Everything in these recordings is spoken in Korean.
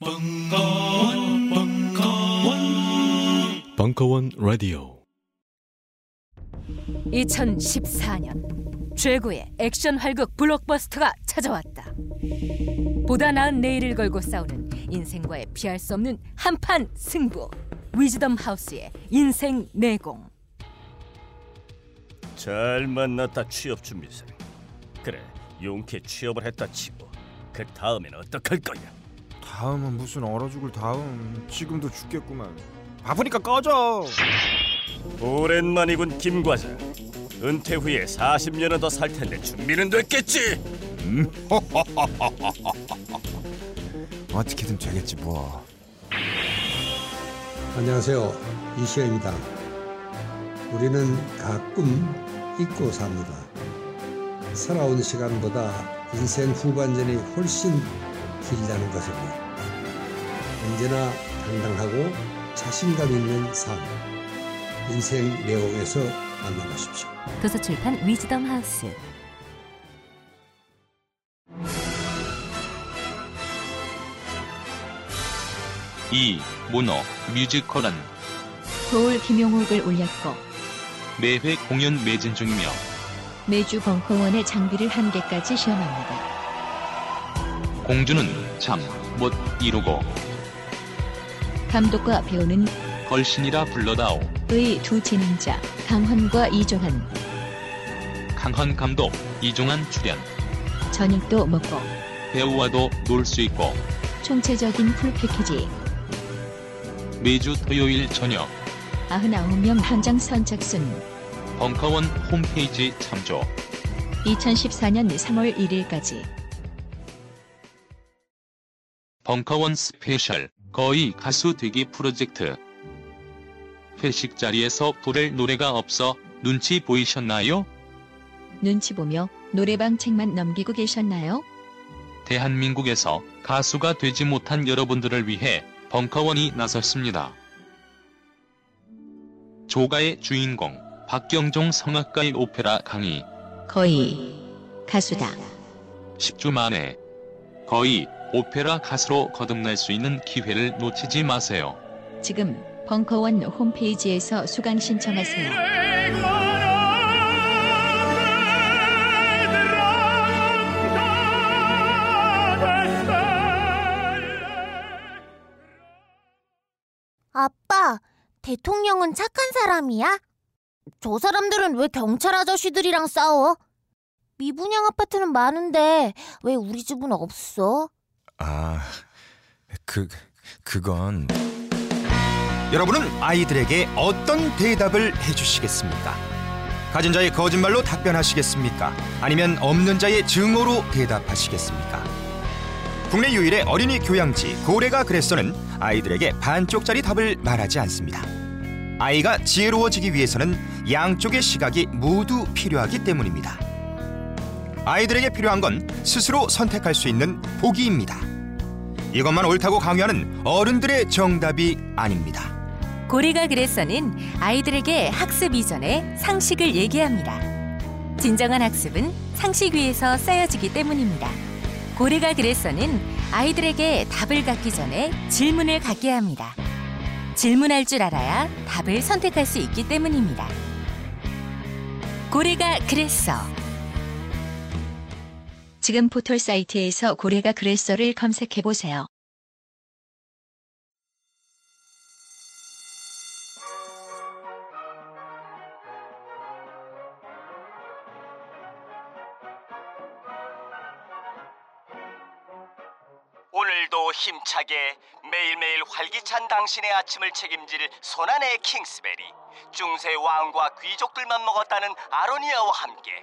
벙커원, 벙커원, 벙커원 라디오. 2014년 최고의 액션 활극 블록버스터가 찾아왔다. 보다 나은 내일을 걸고 싸우는 인생과의 피할 수 없는 한판 승부. 위즈덤 하우스의 인생 내공. 잘 만났다 취업 준비생. 그래 용케 취업을 했다 치고 그 다음엔 어떡할 거야? 다음은 무슨 얼어 죽을 다음 지금도 죽겠구만 바쁘니까 꺼져 오랜만이군 김 과장. 은퇴 후에 40년은 더 살 텐데 준비는 됐겠지? 어떻게든 되겠지 뭐 안녕하세요. 이시영입니다. 우리는 가끔 잊고 삽니다. 살아온 시간보다 인생 후반전이 훨씬 길다는 것을요. 언제나 당당하고 자신감 있는 삶. 인생 내용에서 만나보십시오. 도서출판 위즈덤 하우스. 이 모노 뮤지컬은 도울 김용옥을 올렸고 매회 공연 매진 중이며 매주 벙커원의 장비를 한 개까지 시험합니다. 공주는 참 못 이루고 감독과 배우는 걸신이라 불러다오. 의 두 진행자 강헌과 이종한 강헌 감독 이종환 출연. 저녁도 먹고 배우와도 놀 수 있고. 총체적인 full 패키지. 매주 토요일 저녁 99명 한정 선착순. 벙커원 홈페이지 참조. 2014년 3월 1일까지 벙커원 스페셜 거의 가수 되기 프로젝트 회식 자리에서 부를 노래가 없어 눈치 보이셨나요? 눈치 보며 노래방 책만 넘기고 계셨나요? 대한민국에서 가수가 되지 못한 여러분들을 위해 벙커원이 나섰습니다. 조가의 주인공 박경종 성악가의 오페라 강의 거의 가수다. 10주 만에 거의 오페라 가수로 거듭날 수 있는 기회를 놓치지 마세요. 지금 벙커원 홈페이지에서 수강 신청하세요. 아빠, 대통령은 착한 사람이야? 저 사람들은 왜 경찰 아저씨들이랑 싸워? 미분양 아파트는 많은데 왜 우리 집은 없어? 아, 그 그건 여러분은 아이들에게 어떤 대답을 해주시겠습니까? 가진 자의 거짓말로 답변하시겠습니까? 아니면 없는 자의 증오로 대답하시겠습니까? 국내 유일의 어린이 교양지 고래가 그랬어는 아이들에게 반쪽짜리 답을 말하지 않습니다. 아이가 지혜로워지기 위해서는 양쪽의 시각이 모두 필요하기 때문입니다. 아이들에게 필요한 건 스스로 선택할 수 있는 보기입니다. 이것만 옳다고 강요하는 어른들의 정답이 아닙니다. 고래가 그랬어는 아이들에게 학습 이전에 상식을 얘기합니다. 진정한 학습은 상식 위에서 쌓여지기 때문입니다. 고래가 그랬어는 아이들에게 답을 갖기 전에 질문을 갖게 합니다. 질문할 줄 알아야 답을 선택할 수 있기 때문입니다. 고래가 그랬어. 지금 포털 사이트에서 고래가 그랬어를 검색해 보세요. 오늘도 힘차게 매일매일 활기찬 당신의 아침을 책임질 손안의 킹스베리 중세 왕과 귀족들만 먹었다는 아로니아와 함께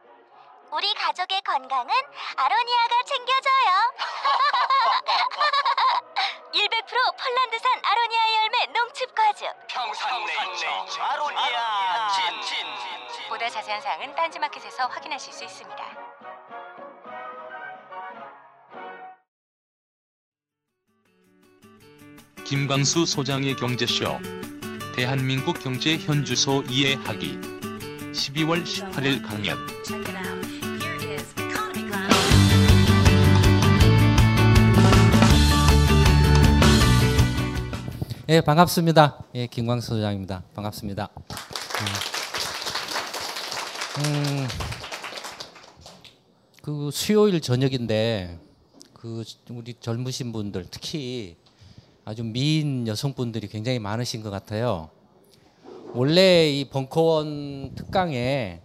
우리 가족의 건강은 아로니아가 챙겨줘요. 100% 폴란드산 아로니아 열매 농축 과즙. 평산네이처 아로니아 진. 보다 자세한 사항은 딴지마켓에서 확인하실 수 있습니다. 김광수 소장의 경제쇼 대한민국 경제 현주소 이해하기 12월 18일 강연 예, 반갑습니다. 예, 김광수 소장입니다. 반갑습니다. 음, 그 수요일 저녁인데 그 우리 젊으신 분들 특히 아주 미인 여성분들이 굉장히 많으신 것 같아요. 원래 이 벙커원 특강에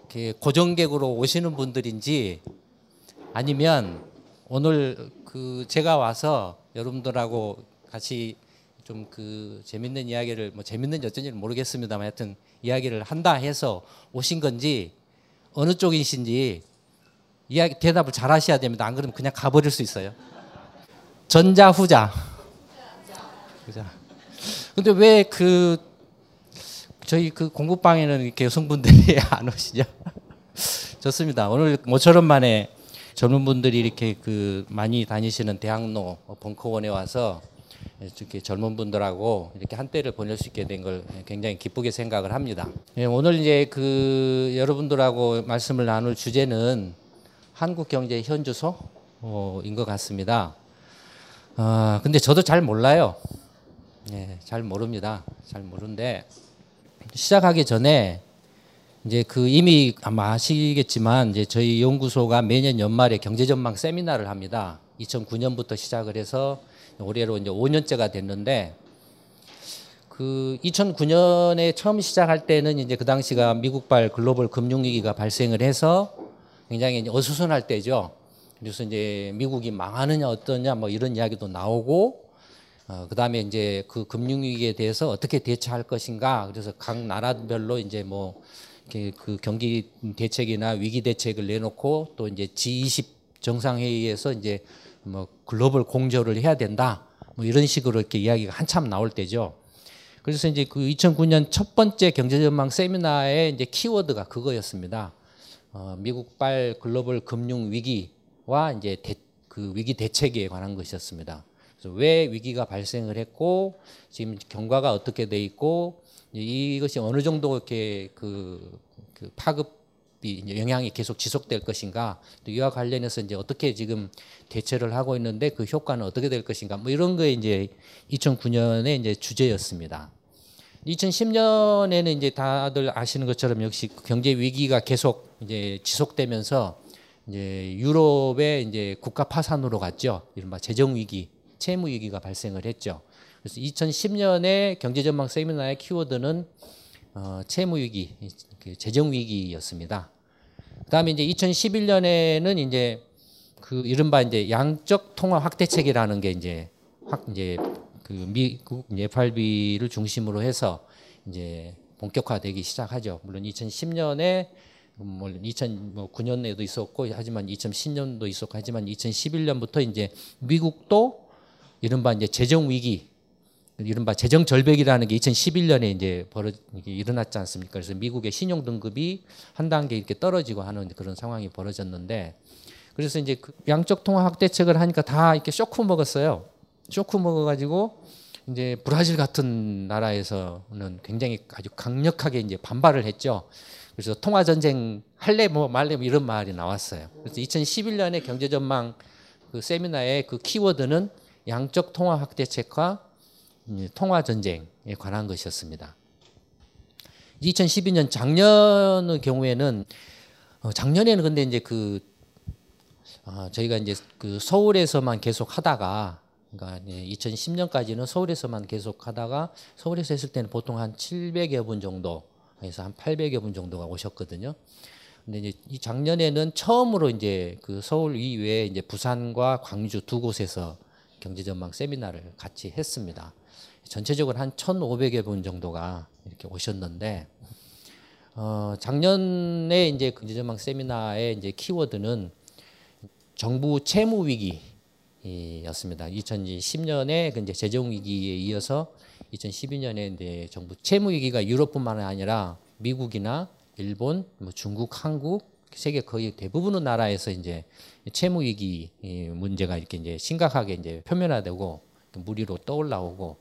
이렇게 고정객으로 오시는 분들인지 아니면 오늘 그 제가 와서 여러분들하고 같이 좀 그 재밌는 이야기를 뭐 재밌는지 어쩐지는 모르겠습니다만 하여튼 이야기를 한다 해서 오신 건지 어느 쪽이신지 이야기 대답을 잘 하셔야 됩니다. 안 그러면 그냥 가버릴 수 있어요. 전자 후자. 후자. 근데 왜 그 저희 그 공부방에는 이렇게 여성분들이 안 오시죠? 좋습니다. 오늘 모처럼 만에 젊은 분들이 이렇게 그 많이 다니시는 대학로 벙커원에 와서 이렇게 젊은 분들하고 이렇게 한때를 보낼 수 있게 된 걸 굉장히 기쁘게 생각을 합니다. 예, 오늘 이제 그 여러분들하고 말씀을 나눌 주제는 한국 경제 현주소인 것 같습니다. 아, 근데 저도 잘 몰라요. 예, 잘 모릅니다. 잘 모르는데 시작하기 전에 이제 그 이미 아마 아시겠지만 이제 저희 연구소가 매년 연말에 경제 전망 세미나를 합니다. 2009년부터 시작을 해서 올해로 이제 5년째가 됐는데 그 2009년에 처음 시작할 때는 이제 그 당시가 미국발 글로벌 금융위기가 발생을 해서 굉장히 어수선할 때죠. 그래서 이제 미국이 망하느냐 어떠냐 뭐 이런 이야기도 나오고 어, 그 다음에 이제 그 금융위기에 대해서 어떻게 대처할 것인가 그래서 각 나라별로 이제 뭐 이렇게 그 경기 대책이나 위기 대책을 내놓고 또 이제 G20 정상회의에서 이제 뭐 글로벌 공조를 해야 된다. 뭐 이런 식으로 이렇게 이야기가 한참 나올 때죠. 그래서 이제 그 2009년 첫 번째 경제전망 세미나의 이제 키워드가 그거였습니다. 어, 미국발 글로벌 금융 위기와 이제 대, 그 위기 대책에 관한 것이었습니다. 그래서 왜 위기가 발생을 했고 지금 경과가 어떻게 돼 있고 이것이 어느 정도 이렇게 그, 그 파급 영향이 계속 지속될 것인가 또 이와 관련해서 이제 어떻게 지금 대처를 하고 있는데 그 효과는 어떻게 될 것인가 뭐 이런 게 이제 2009년의 이제 주제였습니다. 2010년에는 이제 다들 아시는 것처럼 역시 경제 위기가 계속 이제 지속되면서 이제 유럽의 이제 국가 파산으로 갔죠. 이른바 재정 위기, 채무 위기가 발생을 했죠. 그래서 2010년에 경제 전망 세미나의 키워드는 어, 채무 위기, 재정 위기였습니다. 그다음에 이제 2011년에는 이제 그 이른바 이제 양적 통화 확대책이라는 게 이제 확 이제 그 미국 FRB를 중심으로 해서 이제 본격화되기 시작하죠. 물론 2010년에 뭐 2009년에도 있었고 하지만 2010년도 있었고 하지만 2011년부터 이제 미국도 이른바 이제 재정 위기 이른바 재정 절벽이라는 게 2011년에 이제 벌어 일어났지 않습니까? 그래서 미국의 신용 등급이 한 단계 이렇게 떨어지고 하는 그런 상황이 벌어졌는데 그래서 이제 그 양적 통화 확대책을 하니까 다 이렇게 쇼크 먹었어요. 쇼크 먹어가지고 이제 브라질 같은 나라에서는 굉장히 아주 강력하게 이제 반발을 했죠. 그래서 통화 전쟁 할래 뭐 말래 뭐 이런 말이 나왔어요. 그래서 2011년에 경제 전망 그 세미나의 그 키워드는 양적 통화 확대책과 통화 전쟁에 관한 것이었습니다. 2012년 작년의 경우에는 어, 작년에는 근데 이제 그 어, 저희가 이제 그 서울에서만 계속 하다가 그러니까 2010년까지는 서울에서만 계속 하다가 서울에서 했을 때는 보통 한 700여 분 정도 해서 한 800여 분 정도가 오셨거든요. 근데 이제 이 작년에는 처음으로 이제 그 서울 이외에 이제 부산과 광주 두 곳에서 경제전망 세미나를 같이 했습니다. 전체적으로 한 1,500여 분 정도가 이렇게 오셨는데 어, 작년에 이제 경제전망 세미나의 이제 키워드는 정부 채무 위기였습니다. 2010년에 그 이제 재정 위기에 이어서 2012년에 이제 정부 채무 위기가 유럽뿐만 아니라 미국이나 일본, 뭐 중국, 한국 세계 거의 대부분의 나라에서 이제 채무 위기 문제가 이렇게 이제 심각하게 이제 표면화되고 무리로 떠올라오고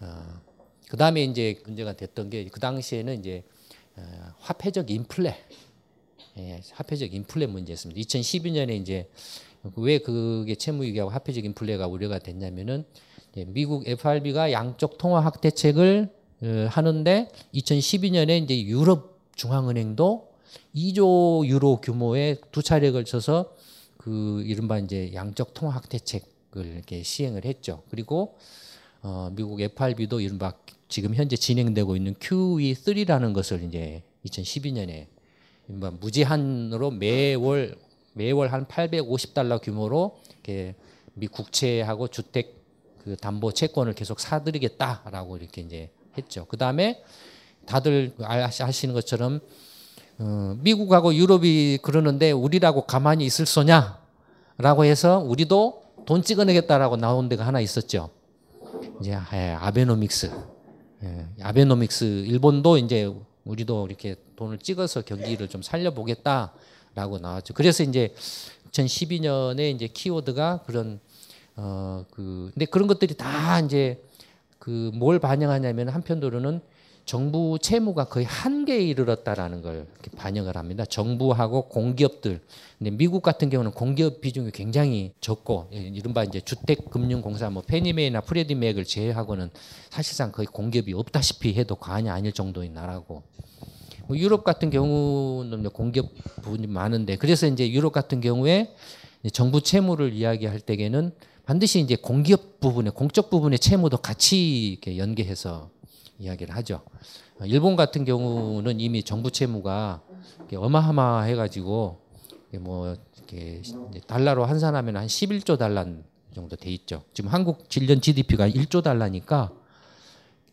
어, 그 다음에 이제 문제가 됐던 게 그 당시에는 이제 어, 화폐적 인플레, 예, 화폐적 인플레 문제였습니다. 2012년에 이제 왜 그게 채무위기하고 화폐적 인플레가 우려가 됐냐면은 미국 FRB가 양적 통화 확대책을 어, 하는데 2012년에 이제 유럽 중앙은행도 2조 유로 규모의 두 차례에 걸쳐서 그 이른바 이제 양적 통화 확대책을 이렇게 시행을 했죠. 그리고 어, 미국 FRB도 이른바 지금 현재 진행되고 있는 QE3라는 것을 이제 2012년에 이른바 무제한으로 매월 매월 한 850달러 규모로 이렇게 미 국채하고 주택 그 담보 채권을 계속 사들이겠다라고 이렇게 이제 했죠. 그 다음에 다들 아시는 것처럼 어, 미국하고 유럽이 그러는데 우리라고 가만히 있을 소냐라고 해서 우리도 돈 찍어내겠다라고 나온 데가 하나 있었죠. 이제 예, 아베노믹스, 예, 아베노믹스 일본도 이제 우리도 이렇게 돈을 찍어서 경기를 좀 살려보겠다라고 나왔죠. 그래서 이제 2012년에 이제 키워드가 그런 어 그 근데 그런 것들이 다 이제 그 뭘 반영하냐면 한편으로는 정부 채무가 거의 한계에 이르렀다라는 걸 반영을 합니다. 정부하고 공기업들. 근데 미국 같은 경우는 공기업 비중이 굉장히 적고 예, 이른바 이제 주택금융공사 뭐 페니메이나 프레디맥을 제외하고는 사실상 거의 공기업이 없다시피 해도 과언이 아닐 정도인 나라고. 뭐 유럽 같은 경우는 공기업 부분이 많은데 그래서 이제 유럽 같은 경우에 정부 채무를 이야기할 때에는 반드시 이제 공기업 부분에 공적 부분의 채무도 같이 이렇게 연계해서 이야기를 하죠. 일본 같은 경우는 이미 정부 채무가 어마어마해가지고 뭐 이렇게 달러로 환산하면 한 11조 달러 정도 돼 있죠. 지금 한국 7년 GDP가 1조 달러니까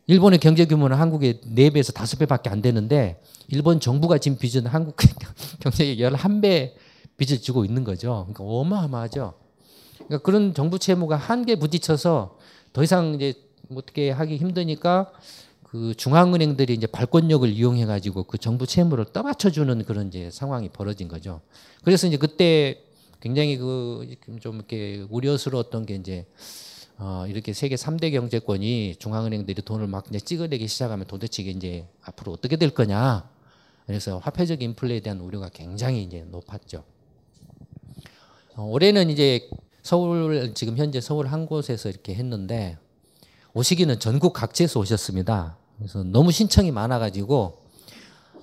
일본의 경제 규모는 한국의 4배에서 5배밖에 안 되는데 일본 정부가 지금 빚은 한국 경제의 11배 빚을 지고 있는 거죠. 그러니까 어마어마하죠. 그러니까 그런 정부 채무가 한계 부딪혀서 더 이상 이제 어떻게 하기 힘드니까 그 중앙은행들이 이제 발권력을 이용해 가지고 그 정부 채무를 떠받쳐 주는 그런 이제 상황이 벌어진 거죠. 그래서 이제 그때 굉장히 그 좀 이렇게 우려스러웠던 게 이제 어 이렇게 세계 3대 경제권이 중앙은행들이 돈을 막 이제 찍어내기 시작하면 도대체 이게 이제 앞으로 어떻게 될 거냐. 그래서 화폐적 인플레에 대한 우려가 굉장히 이제 높았죠. 어, 올해는 이제 서울 지금 현재 서울 한 곳에서 이렇게 했는데 오시기는 전국 각지에서 오셨습니다. 그래서 너무 신청이 많아가지고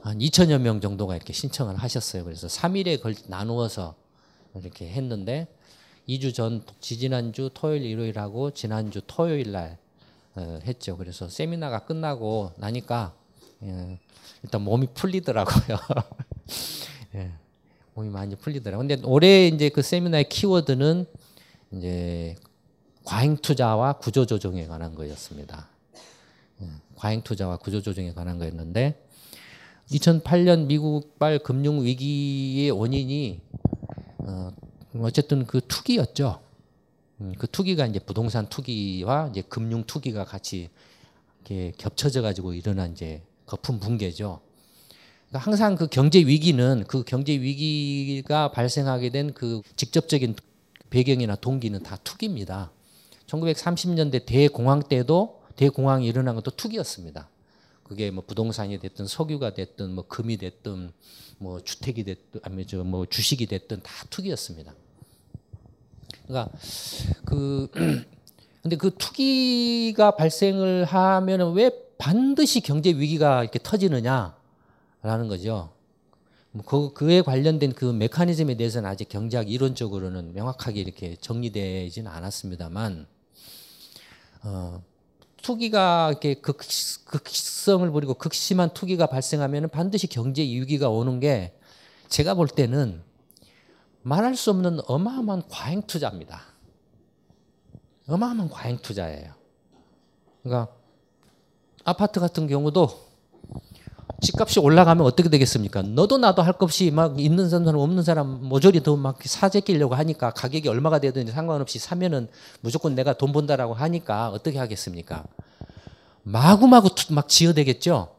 한 2천여 명 정도가 이렇게 신청을 하셨어요. 그래서 3일에 걸 나누어서 이렇게 했는데 2주 전 지지난주 토요일 일요일하고 지난주 토요일 날 어, 했죠. 그래서 세미나가 끝나고 나니까 예, 일단 몸이 풀리더라고요. 예, 몸이 많이 풀리더라고요. 근데 올해 이제 그 세미나의 키워드는 이제 과잉 투자와 구조 조정에 관한 거였습니다. 예, 과잉 투자와 구조 조정에 관한 거였는데 2008년 미국발 금융 위기의 원인이 어, 어쨌든 그 투기였죠. 음, 그 투기가 이제 부동산 투기와 이제 금융 투기가 같이 이렇게 겹쳐져 가지고 일어난 이제 거품 붕괴죠. 그러니까 항상 그 경제 위기는 그 경제 위기가 발생하게 된 그 직접적인 배경이나 동기는 다 투기입니다. 1930년대 대공황 때도 대공황이 일어난 것도 투기였습니다. 그게 뭐 부동산이 됐든 석유가 됐든 뭐 금이 됐든 뭐 주택이 됐든 아니 저뭐 주식이 됐든 다 투기였습니다. 그러니까 그 근데 그 투기가 발생을 하면은 왜 반드시 경제 위기가 이렇게 터지느냐라는 거죠. 뭐 그, 그에 관련된 그 메커니즘에 대해서는 아직 경제학 이론적으로는 명확하게 이렇게 정리되지는 않았습니다만 어, 투기가 이렇게 극, 극성을 부리고 극심한 투기가 발생하면 반드시 경제 위기가 오는 게 제가 볼 때는 말할 수 없는 어마어마한 과잉 투자입니다. 어마어마한 과잉 투자예요. 그러니까 아파트 같은 경우도 집값이 올라가면 어떻게 되겠습니까? 너도 나도 할 것 없이 막 있는 사람 없는 사람 모조리 더 막 사재 끼려고 하니까 가격이 얼마가 되든지 상관없이 사면은 무조건 내가 돈 번다라고 하니까 어떻게 하겠습니까? 마구마구 막 지어대겠죠?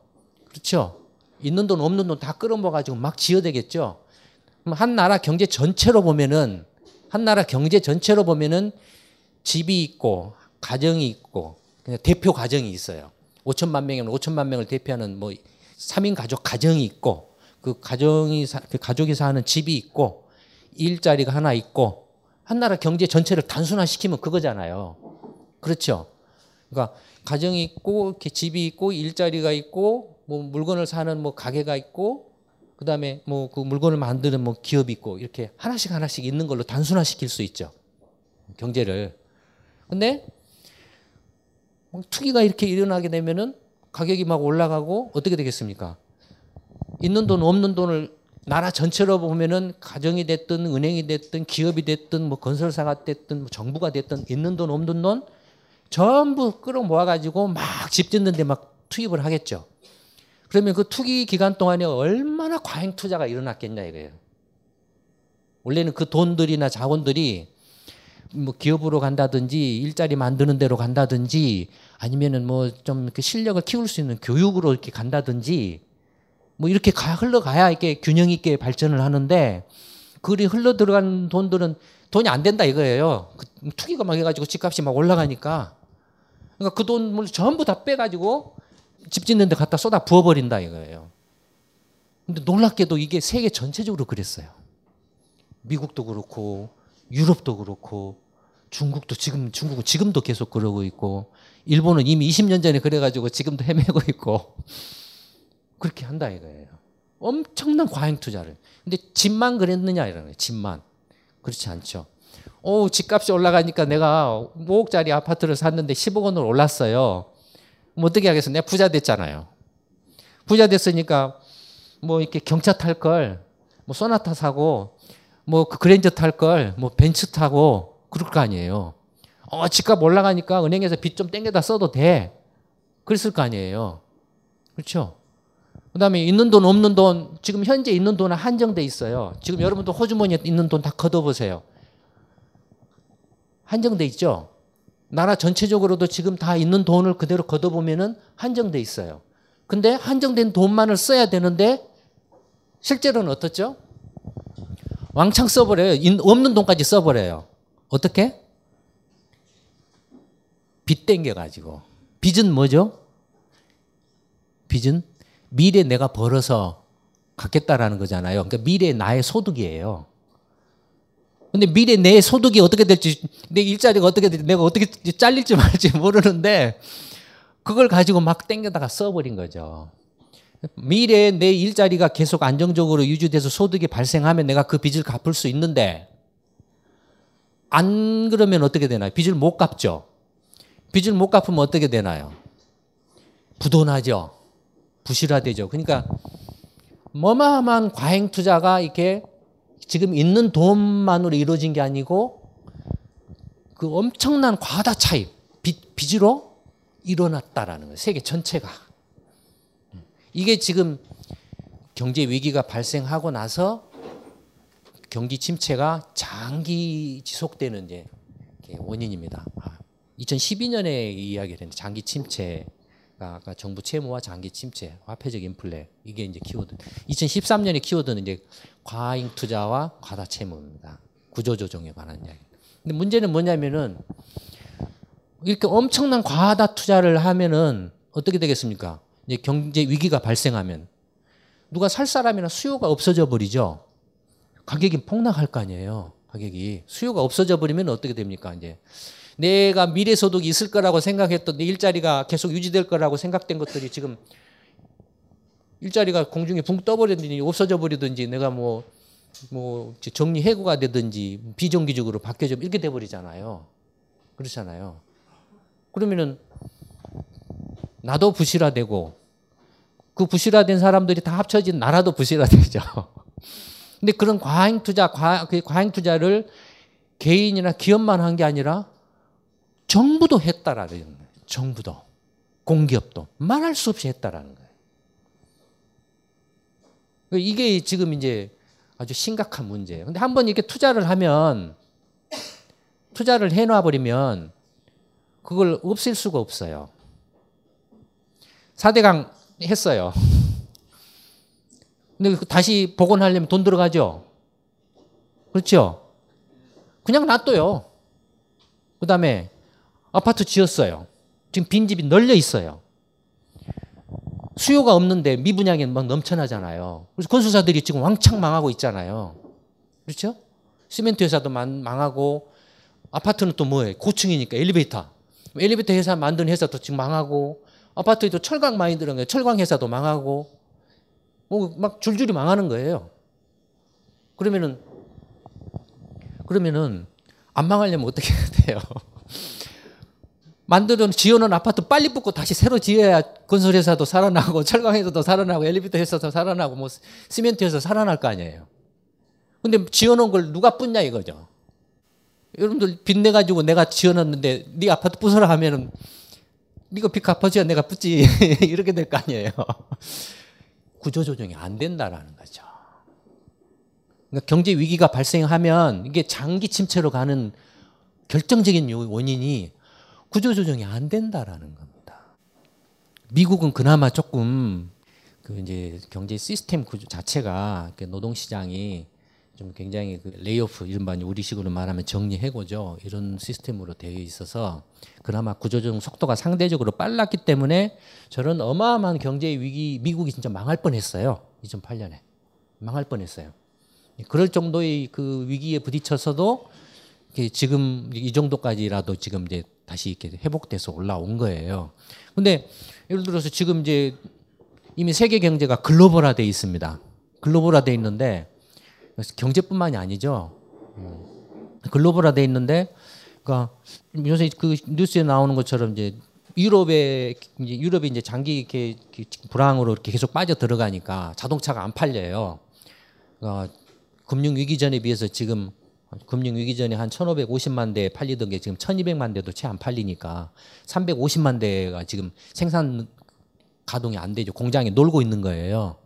그렇죠? 있는 돈 없는 돈 다 끌어모아가지고 막 지어대겠죠? 한 나라 경제 전체로 보면은 한 나라 경제 전체로 보면은 집이 있고 가정이 있고 그냥 대표 가정이 있어요. 5천만 명이면 5천만 명을 대표하는 뭐 3인 가족 가정이 있고 그 가정이 사, 그 가족이 사는 집이 있고 일자리가 하나 있고 한 나라 경제 전체를 단순화시키면 그거잖아요. 그렇죠. 그러니까 가정이 있고 이렇게 집이 있고 일자리가 있고 뭐 물건을 사는 뭐 가게가 있고 그다음에 뭐 그 물건을 만드는 뭐 기업이 있고 이렇게 하나씩 하나씩 있는 걸로 단순화시킬 수 있죠. 경제를. 근데 뭐 투기가 이렇게 일어나게 되면은 가격이 막 올라가고 어떻게 되겠습니까? 있는 돈 없는 돈을 나라 전체로 보면은 가정이 됐든 은행이 됐든 기업이 됐든 뭐 건설사가 됐든 뭐 정부가 됐든 있는 돈 없는 돈 전부 끌어 모아 가지고 막 집 짓는데 막 투입을 하겠죠. 그러면 그 투기 기간 동안에 얼마나 과잉 투자가 일어났겠냐 이거예요. 원래는 그 돈들이나 자본들이 뭐 기업으로 간다든지 일자리 만드는 데로 간다든지 아니면은 뭐 좀 실력을 키울 수 있는 교육으로 이렇게 간다든지 뭐 이렇게 가 흘러가야 이렇게 균형 있게 발전을 하는데 그리 흘러 들어간 돈들은 돈이 안 된다 이거예요. 그 투기가 막 해가지고 집값이 막 올라가니까 그러니까 그 돈을 전부 다 빼가지고 집 짓는 데 갖다 쏟아 부어버린다 이거예요. 근데 놀랍게도 이게 세계 전체적으로 그랬어요. 미국도 그렇고 유럽도 그렇고 중국도 지금 중국은 지금도 계속 그러고 있고 일본은 이미 20년 전에 그래가지고 지금도 헤매고 있고 그렇게 한다 이거예요. 엄청난 과잉 투자를. 근데 집만 그랬느냐 이러는 거예요. 집만 그렇지 않죠. 오 집값이 올라가니까 내가 5억짜리 아파트를 샀는데 10억 원으로 올랐어요. 뭐 어떻게 하겠어? 내가 부자 됐잖아요. 부자 됐으니까 뭐 이렇게 경차 탈 걸, 뭐 소나타 사고, 뭐 그 그랜저 탈 걸, 뭐 벤츠 타고 그럴 거 아니에요. 어 집값 올라가니까 은행에서 빚 좀 땡겨다 써도 돼. 그랬을 거 아니에요. 그렇죠? 그 다음에 있는 돈 없는 돈 지금 현재 있는 돈은 한정돼 있어요. 지금 여러분도 호주머니에 있는 돈 다 걷어보세요. 한정돼 있죠. 나라 전체적으로도 지금 다 있는 돈을 그대로 걷어보면은 한정돼 있어요. 근데 한정된 돈만을 써야 되는데 실제로는 어떻죠? 왕창 써버려요. 없는 돈까지 써버려요. 어떻게? 빚 땡겨가지고. 빚은 뭐죠? 빚은 미래 내가 벌어서 갖겠다라는 거잖아요. 그러니까 미래 나의 소득이에요. 근데 미래 내 소득이 어떻게 될지, 내 일자리가 어떻게 될지, 내가 어떻게 잘릴지 말지 모르는데, 그걸 가지고 막 땡겨다가 써버린 거죠. 미래에 내 일자리가 계속 안정적으로 유지돼서 소득이 발생하면 내가 그 빚을 갚을 수 있는데, 안 그러면 어떻게 되나요? 빚을 못 갚죠. 빚을 못 갚으면 어떻게 되나요? 부도나죠. 부실화되죠. 그러니까 어마어마한 과잉 투자가 이렇게 지금 있는 돈만으로 이루어진 게 아니고 그 엄청난 과다 차입, 빚, 빚으로 일어났다라는 거예요. 세계 전체가. 이게 지금 경제 위기가 발생하고 나서 경기 침체가 장기 지속되는 이제 원인입니다. 2012년에 이야기를 했는데 장기 침체 아까 정부 채무와 장기 침체, 화폐적 인플레 이게 이제 키워드. 2013년에 키워드는 이제 과잉 투자와 과다 채무입니다. 구조 조정에 관한 이야기. 근데 문제는 뭐냐면은 이렇게 엄청난 과다 투자를 하면은 어떻게 되겠습니까? 이제 경제 위기가 발생하면 누가 살 사람이나 수요가 없어져 버리죠. 가격이 폭락할 거 아니에요. 가격이 수요가 없어져 버리면 어떻게 됩니까? 이제 내가 미래 소득이 있을 거라고 생각했던 내 일자리가 계속 유지될 거라고 생각된 것들이 지금 일자리가 공중에 붕 떠버리든지 없어져 버리든지 내가 뭐, 뭐 정리 해고가 되든지 비정규직으로 바뀌어져 이렇게 돼 버리잖아요. 그렇잖아요. 그러면은 나도 부실화되고 그 부실화된 사람들이 다 합쳐진 나라도 부실화되죠. 근데 그런 과잉 투자, 과, 그 과잉 투자를 개인이나 기업만 한 게 아니라 정부도 했다라는 거예요. 정부도. 공기업도. 말할 수 없이 했다라는 거예요. 이게 지금 이제 아주 심각한 문제예요. 근데 한 번 이렇게 투자를 하면, 투자를 해놔버리면, 그걸 없앨 수가 없어요. 4대강 했어요. 근데 다시 복원하려면 돈 들어가죠? 그렇죠? 그냥 놔둬요. 그 다음에 아파트 지었어요. 지금 빈집이 널려 있어요. 수요가 없는데 미분양이 막 넘쳐나잖아요. 그래서 건설사들이 지금 왕창 망하고 있잖아요. 그렇죠? 시멘트 회사도 망, 망하고 아파트는 또 뭐예요? 고층이니까 엘리베이터. 엘리베이터 회사 만드는 회사도 지금 망하고 아파트에도 철강 많이 들어간 거예요. 철강 회사도 망하고 뭐 막 줄줄이 망하는 거예요. 그러면은 그러면은 안 망하려면 어떻게 해야 돼요? 만들어 지어놓은 아파트 빨리 붙고 다시 새로 지어야 건설회사도 살아나고 철강회사도 살아나고 엘리베이터 회사도 살아나고 뭐 시멘트 회사 살아날 거 아니에요. 근데 지어놓은 걸 누가 붙냐 이거죠. 여러분들 빚내 가지고 내가 지어놨는데 네 아파트 부숴라 하면은 네가 빚 갚아줘야 내가 붙지 이렇게 될 거 아니에요. 구조조정이 안 된다라는 거죠. 그러니까 경제 위기가 발생하면 이게 장기 침체로 가는 결정적인 원인이 구조조정이 안 된다라는 겁니다. 미국은 그나마 조금 그 이제 경제 시스템 구조 자체가 노동 시장이 좀 굉장히 그 레이오프 이른바 우리식으로 말하면 정리 해고죠 이런 시스템으로 되어 있어서 그나마 구조조정 속도가 상대적으로 빨랐기 때문에 저런 어마어마한 경제 위기 미국이 진짜 망할 뻔했어요 2008년에 망할 뻔했어요 그럴 정도의 그 위기에 부딪혀서도 지금 이 정도까지라도 지금 이제 다시 이렇게 회복돼서 올라온 거예요. 근데 예를 들어서 지금 이제 이미 세계 경제가 글로벌화돼 있습니다. 글로벌화돼 있는데 경제뿐만이 아니죠. 음. 글로벌화돼 있는데 그러니까 요새 그 뉴스에 나오는 것처럼 이제 유럽에 이제 유럽이 이제 장기 이렇게 불황으로 이렇게 계속 빠져 들어가니까 자동차가 안 팔려요. 그러니까 금융 위기 전에 비해서 지금 금융 위기 전에 한 1,550만 대 팔리던 게 지금 1,200만 대도 채 안 팔리니까 350만 대가 지금 생산 가동이 안 되죠. 공장에 놀고 있는 거예요.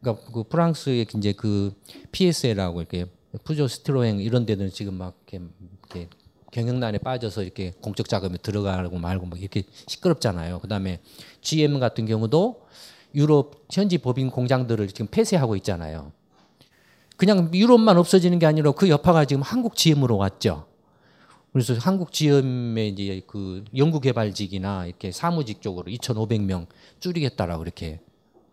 그러니까 그 프랑스의 이제 그 PSL하고 이렇게 푸조 스트로행 이런 데는 지금 막 이렇게, 이렇게 경영난에 빠져서 이렇게 공적 자금이 들어가고 말고 막 이렇게 시끄럽잖아요. 그다음에 GM 같은 경우도 유럽 현지 법인 공장들을 지금 폐쇄하고 있잖아요. 그냥 유럽만 없어지는 게 아니라 그 여파가 지금 한국 GM으로 왔죠. 그래서 한국 GM의 이제 그 연구개발직이나 이렇게 사무직 쪽으로 2,500명 줄이겠다라고 이렇게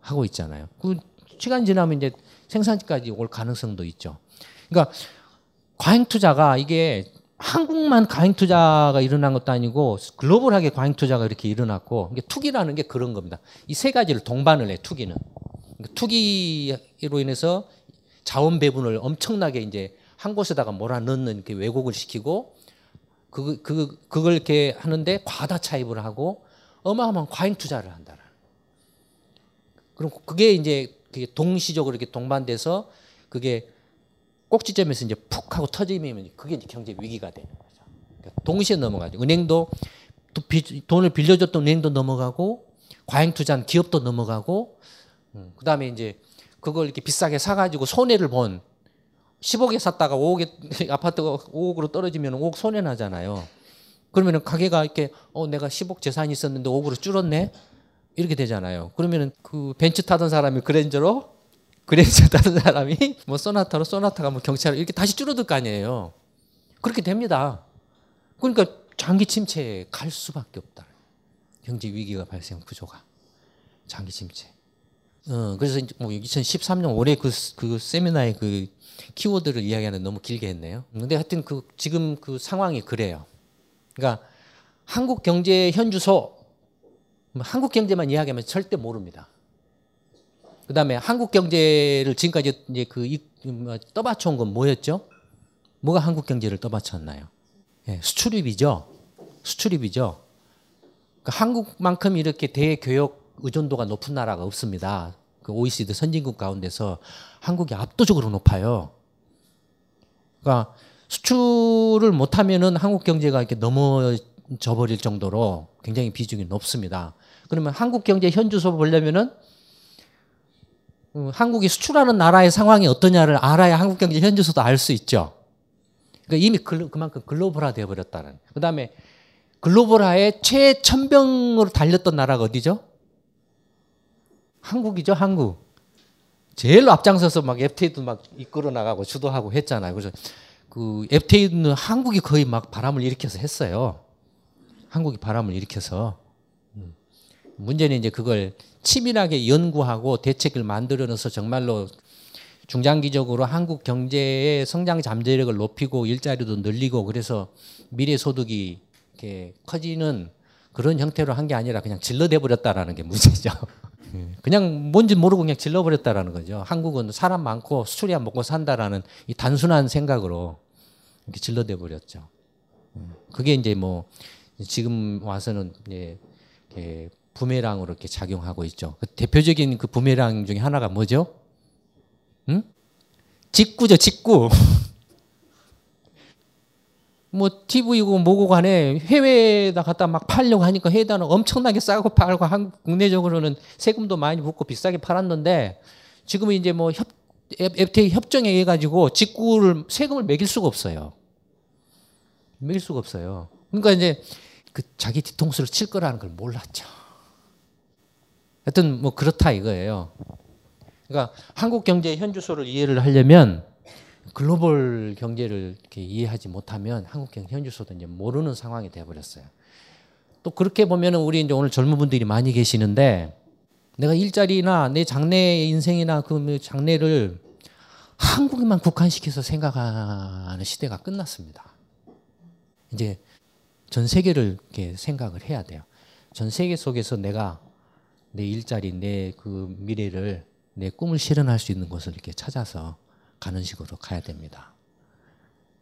하고 있잖아요. 그 시간 지나면 이제 생산지까지 올 가능성도 있죠. 그러니까 과잉 투자가 이게 한국만 과잉 투자가 일어난 것도 아니고 글로벌하게 과잉 투자가 이렇게 일어났고 이게 투기라는 게 그런 겁니다. 이 세 가지를 동반을 해 투기는. 그러니까 투기로 인해서 자원 배분을 엄청나게 이제 한 곳에다가 몰아넣는 이렇게 왜곡을 시키고 그, 그, 그걸 이렇게 하는데 과다 차입을 하고 어마어마한 과잉 투자를 한다는. 그럼 그게 이제 동시적으로 이렇게 동반돼서 그게 꼭지점에서 이제 푹 하고 터지면 그게 이제 경제 위기가 되는 거죠. 그러니까 동시에 넘어가죠. 은행도 돈을 빌려줬던 은행도 넘어가고 과잉 투자한 기업도 넘어가고 음, 그다음에 이제 그걸 이렇게 비싸게 사가지고 손해를 본 10억에 샀다가 5억에 아파트가 5억으로 떨어지면 5억 손해 나잖아요. 그러면은 가게가 이렇게 어 내가 10억 재산이 있었는데 5억으로 줄었네 이렇게 되잖아요. 그러면은 그 벤츠 타던 사람이 그랜저로 그랜저 타던 사람이 뭐 소나타로 소나타가 뭐 경차로 이렇게 다시 줄어들 거 아니에요. 그렇게 됩니다. 그러니까 장기 침체에 갈 수밖에 없다. 경제 위기가 발생 구조가 장기 침체. 어, 그래서 뭐 2013년 올해 그, 그 세미나의 그 키워드를 이야기하는 너무 길게 했네요. 근데 하여튼 그 지금 그 상황이 그래요. 그러니까 한국 경제 현주소 뭐 한국 경제만 이야기하면 절대 모릅니다. 그 다음에 한국 경제를 지금까지 이제 그뭐 떠받쳐온 건 뭐였죠? 뭐가 한국 경제를 떠받쳤나요? 예, 수출입이죠. 수출입이죠. 그러니까 한국만큼 이렇게 대교역 의존도가 높은 나라가 없습니다. 그 OECD 선진국 가운데서 한국이 압도적으로 높아요. 그러니까 수출을 못하면은 한국 경제가 이렇게 넘어 져 버릴 정도로 굉장히 비중이 높습니다. 그러면 한국 경제 현주소 보려면은 음, 한국이 수출하는 나라의 상황이 어떠냐를 알아야 한국 경제 현주소도 알 수 있죠. 그러니까 이미 글로, 그만큼 글로벌화 되어 버렸다는. 그 다음에 글로벌화의 최천병으로 달렸던 나라가 어디죠? 한국이죠, 한국. 제일 앞장서서 막 FTA도 막 이끌어 나가고 주도하고 했잖아요. 그래서 그 FTA는 한국이 거의 막 바람을 일으켜서 했어요. 한국이 바람을 일으켜서 음. 문제는 이제 그걸 치밀하게 연구하고 대책을 만들어내서 정말로 중장기적으로 한국 경제의 성장 잠재력을 높이고 일자리도 늘리고 그래서 미래 소득이 이렇게 커지는 그런 형태로 한 게 아니라 그냥 질러대 버렸다라는 게 문제죠. 예. 그냥 뭔지 모르고 그냥 질러버렸다라는 거죠. 한국은 사람 많고 수출이야 먹고 산다라는 이 단순한 생각으로 이렇게 질러대 버렸죠. 음. 그게 이제 뭐 지금 와서는 이제 이렇게 부메랑으로 이렇게 작용하고 있죠. 그 대표적인 그 부메랑 중에 하나가 뭐죠? 응? 직구죠, 직구. 뭐 TV고 뭐고 간에 해외에다 갖다 막 팔려고 하니까 해외에다는 엄청나게 싸고 팔고 한국 국내적으로는 세금도 많이 붙고 비싸게 팔았는데 지금은 이제 뭐 협, FTA 협정에 의해 가지고 직구를 세금을 매길 수가 없어요. 매길 수가 없어요. 그러니까 이제 그 자기 뒤통수를 칠 거라는 걸 몰랐죠. 하여튼 뭐 그렇다 이거예요. 그러니까 한국 경제의 현주소를 이해를 하려면 글로벌 경제를 이해하지 못하면 한국 경제 현주소도 이제 모르는 상황이 되어버렸어요. 또 그렇게 보면은 우리 이제 오늘 젊은 분들이 많이 계시는데 내가 일자리나 내 장래 인생이나 그 장래를 한국에만 국한시켜서 생각하는 시대가 끝났습니다. 이제 전 세계를 이렇게 생각을 해야 돼요. 전 세계 속에서 내가 내 일자리, 내 그 미래를 내 꿈을 실현할 수 있는 곳을 이렇게 찾아서 가는 식으로 가야 됩니다.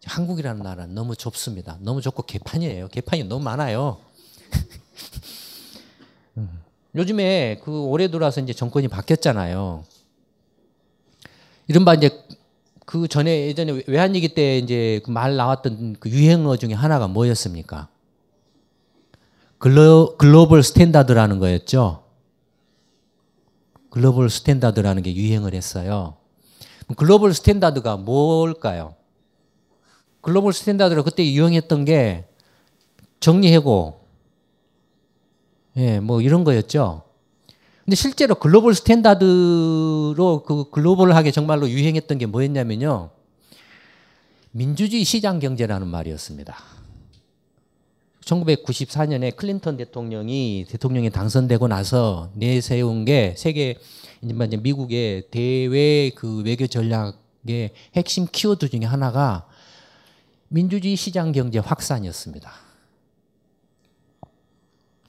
한국이라는 나라는 너무 좁습니다. 너무 좁고 개판이에요. 개판이 너무 많아요. 음. 요즘에 그 올해 들어와서 이제 정권이 바뀌었잖아요. 이른바 이제 그 전에 예전에 외환위기 때 이제 그 말 나왔던 그 유행어 중에 하나가 뭐였습니까? 글로, global standard라는 거였죠. global standard라는 게 유행을 했어요. global standard가 뭘까요? global standard로 그때 유행했던 게 정리해고, 예, 뭐 이런 거였죠. 근데 실제로 global standard로 그 글로벌하게 정말로 유행했던 게 뭐였냐면요. 민주주의 시장 경제라는 말이었습니다. 1994년에 클린턴 대통령이 대통령이 당선되고 나서 내세운 게 세계 이제 미국의 대외 그 외교 전략의 핵심 키워드 중에 하나가 민주주의 시장 경제 확산이었습니다.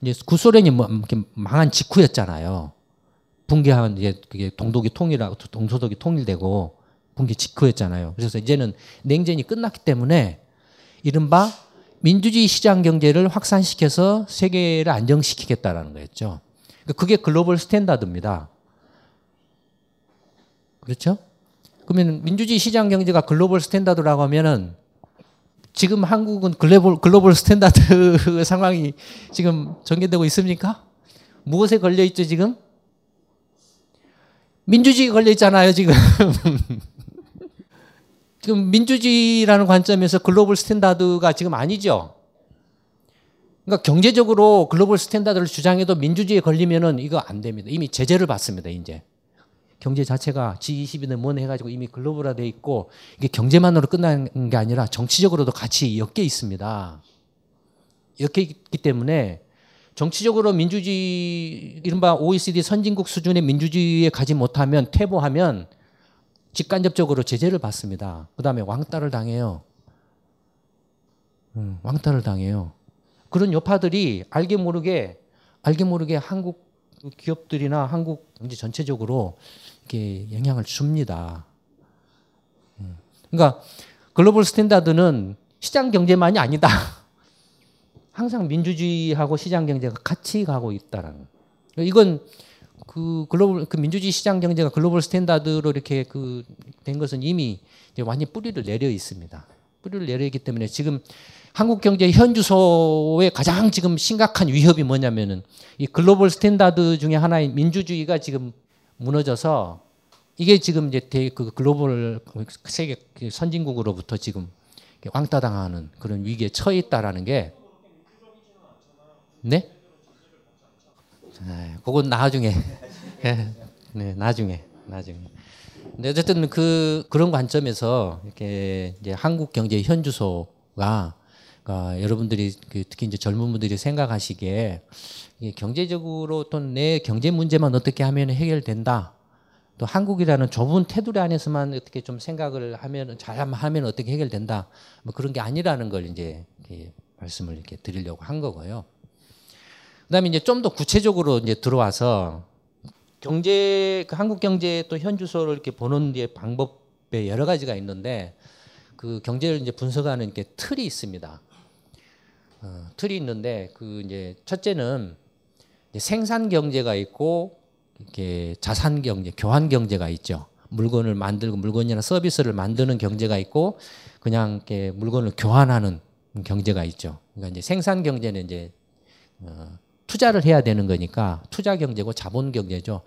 이제 구소련이 뭐 이렇게 망한 직후였잖아요. 붕괴한 이제 그게 동독이 통일하고 동서독이 통일되고 붕괴 직후였잖아요. 그래서 이제는 냉전이 끝났기 때문에 이른바 민주주의 시장 경제를 확산시켜서 세계를 안정시키겠다라는 거였죠. 그러니까 그게 global standard입니다. 그렇죠? 그러면 민주주의 시장 경제가 global standard라고 하면은 지금 한국은 global global standard 상황이 지금 전개되고 있습니까? 무엇에 걸려 있죠 지금? 민주주의 걸려 있잖아요 지금. 지금 민주주의라는 관점에서 global standard가 지금 아니죠. 그러니까 경제적으로 global standard를 주장해도 민주주의에 걸리면은 이거 안 됩니다. 이미 제재를 받습니다, 이제. 경제 자체가 G20이든 뭐는 해가지고 이미 글로벌화돼 있고 이게 경제만으로 끝나는 게 아니라 정치적으로도 같이 엮여 있습니다. 엮여 있기 때문에 정치적으로 민주주의 이른바 OECD 선진국 수준의 민주주의에 가지 못하면 퇴보하면 직간접적으로 제재를 받습니다. 그 다음에 왕따를 당해요. 음, 왕따를 당해요. 그런 여파들이 알게 모르게 알게 모르게 한국 기업들이나 한국 경제 전체적으로 이렇게 영향을 줍니다. 음. 그러니까 global standard는 시장 경제만이 아니다. 항상 민주주의하고 시장 경제가 같이 가고 있다라는. 이건 그 글로벌 그 민주주의 시장 경제가 global standard로 이렇게 그 된 것은 이미 완전 뿌리를 내려 있습니다. 뿌리를 내려 있기 때문에 지금 한국 경제 현주소의 가장 지금 심각한 위협이 뭐냐면은 이 global standard 중에 하나인 민주주의가 지금 무너져서 이게 지금 이제 대, 그 글로벌 세계 선진국으로부터 지금 왕따당하는 그런 위기에 처해 있다라는 게 네? 네, 그건 나중에. 예, 네, 나중에, 나중에. 근데 어쨌든 그 그런 관점에서 이렇게 이제 한국 경제 현주소가 그러니까 여러분들이 그 특히 이제 젊은 분들이 생각하시기에 이게 경제적으로 또내 경제 문제만 어떻게 하면 해결된다. 또 한국이라는 좁은 테두리 안에서만 어떻게 좀 생각을 하면 잘하면 어떻게 해결된다. 뭐 그런 게 아니라는 걸 이제 이렇게 말씀을 이렇게 드리려고 한 거고요. 그다음에 이제 좀 더 구체적으로 이제 들어와서 경제 그 한국 경제 또 현주소를 이렇게 보는 게 방법에 여러 가지가 있는데 그 경제를 이제 분석하는 이렇게 틀이 있습니다. 어, 틀이 있는데 그 이제 첫째는 이제 생산 경제가 있고 이렇게 자산 경제, 교환 경제가 있죠. 물건을 만들고 물건이나 서비스를 만드는 경제가 있고 그냥 이렇게 물건을 교환하는 경제가 있죠. 그러니까 이제 생산 경제는 이제 어, 투자를 해야 되는 거니까 투자 경제고 자본 경제죠.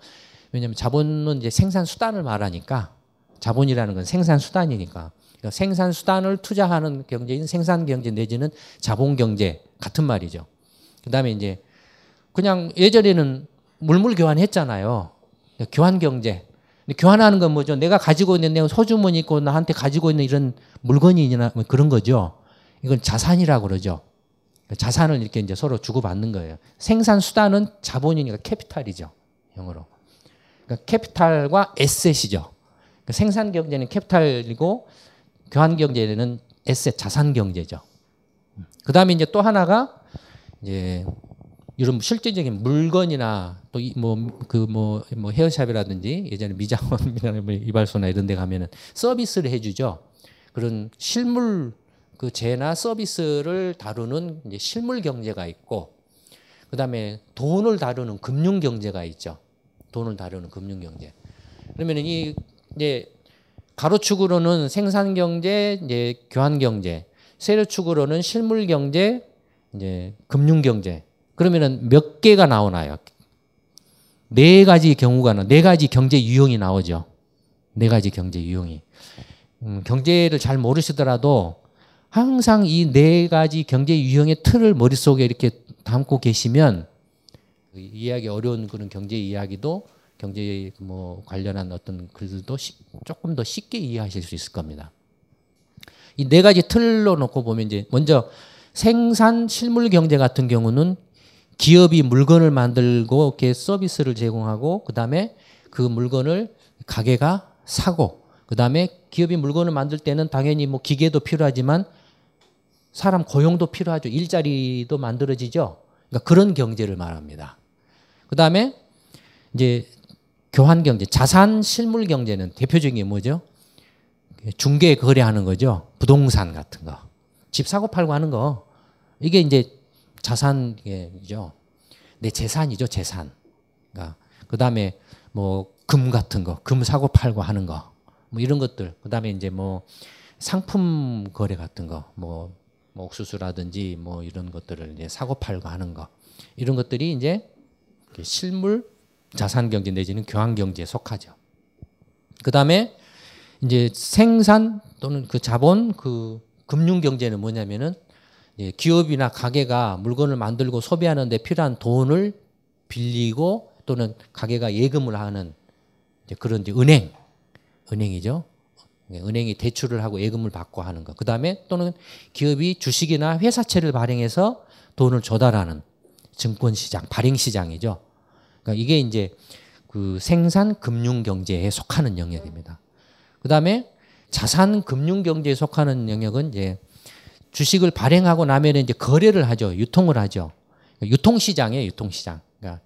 왜냐하면 자본은 이제 생산 수단을 말하니까 자본이라는 건 생산 수단이니까 그러니까 생산 수단을 투자하는 경제인 생산 경제 내지는 자본 경제 같은 말이죠. 그다음에 이제 그냥 예전에는 물물 교환했잖아요. 교환 경제. 교환하는 건 뭐죠? 내가 가지고 있는 내가 소주머니 있고 나한테 가지고 있는 이런 물건이나 뭐 그런 거죠. 이건 자산이라고 그러죠. 자산을 이렇게 이제 서로 주고받는 거예요. 생산 수단은 자본이니까 캐피탈이죠. 영어로. 그러니까 캐피탈과 에셋이죠. 그러니까 생산 경제는 캐피탈이고 교환 경제는 에셋 자산 경제죠. 그다음에 이제 또 하나가 이제 이런 실제적인 물건이나 또 뭐그뭐뭐 헤어샵이라든지 예전에 미장원이나 뭐 이발소나 이런 데 가면은 서비스를 해 주죠. 그런 실물 그 재나 서비스를 다루는 실물 경제가 있고 그다음에 돈을 다루는 금융 경제가 있죠. 돈을 다루는 금융 경제. 그러면은 이 이제 가로축으로는 생산 경제, 이제 교환 경제, 세로축으로는 실물 경제, 이제 금융 경제. 그러면은 몇 개가 나오나요? 네 가지 경우가 나, 네 가지 경제 유형이 나오죠. 네 가지 경제 유형이. 음, 경제를 잘 모르시더라도 항상 이 네 가지 경제 유형의 틀을 머릿속에 이렇게 담고 계시면 이해하기 어려운 그런 경제 이야기도 경제 뭐 관련한 어떤 글들도 시, 조금 더 쉽게 이해하실 수 있을 겁니다. 이 네 가지 틀로 놓고 보면 이제 먼저 생산 실물 경제 같은 경우는 기업이 물건을 만들고 이렇게 서비스를 제공하고 그다음에 그 물건을 가게가 사고 그다음에 기업이 물건을 만들 때는 당연히 뭐 기계도 필요하지만 사람 고용도 필요하죠. 일자리도 만들어지죠. 그러니까 그런 경제를 말합니다. 그 다음에 이제 교환 경제, 자산 실물 경제는 대표적인 게 뭐죠? 중개 거래하는 거죠. 부동산 같은 거. 집 사고 팔고 하는 거. 이게 이제 자산이죠. 내 재산이죠, 재산. 그러니까 그 다음에 뭐 금 같은 거, 금 사고 팔고 하는 거. 뭐 이런 것들. 그 다음에 이제 뭐 상품 거래 같은 거. 뭐, 뭐 옥수수라든지 뭐 이런 것들을 이제 사고 팔고 하는 거. 이런 것들이 이제 실물 자산 경제 내지는 교환 경제에 속하죠. 그 다음에 이제 생산 또는 그 자본 그 금융 경제는 뭐냐면은 기업이나 가게가 물건을 만들고 소비하는데 필요한 돈을 빌리고 또는 가게가 예금을 하는 그런 이제 은행, 은행이죠. 은행이 대출을 하고 예금을 받고 하는 것. 그 다음에 또는 기업이 주식이나 회사채를 발행해서 돈을 조달하는 증권시장, 발행시장이죠. 그러니까 이게 이제 그 생산 금융 경제에 속하는 영역입니다. 그 다음에 자산 금융 경제에 속하는 영역은 이제 주식을 발행하고 나면 이제 거래를 하죠. 유통을 하죠. 유통시장이에요, 유통시장. 그러니까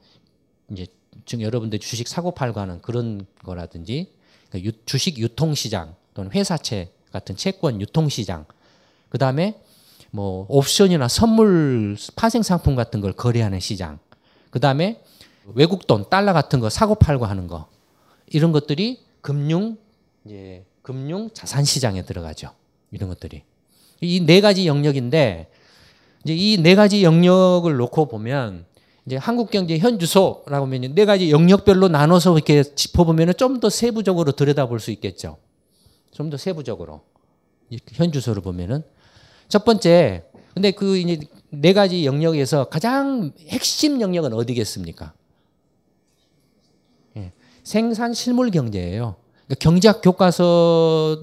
이제 지금 여러분들 주식 사고 팔고 하는 그런 거라든지 그러니까 유, 주식 유통시장 또는 회사채 같은 채권 유통시장. 그 다음에 뭐 옵션이나 선물 파생 상품 같은 걸 거래하는 시장. 그 다음에 외국 돈, 달러 같은 거 사고 팔고 하는 거. 이런 것들이 금융, 이제 금융 자산 시장에 들어가죠. 이런 것들이. 이 네 가지 영역인데 이제 이 네 가지 영역을 놓고 보면 이제 한국 경제 현주소라고 하면 네 가지 영역별로 나눠서 이렇게 짚어보면 좀 더 세부적으로 들여다볼 수 있겠죠. 좀 더 세부적으로 현 주소를 보면은 첫 번째 근데 그 이제 네 가지 영역에서 가장 핵심 영역은 어디겠습니까? 예, 생산 실물 경제예요. 그러니까 경제학 교과서에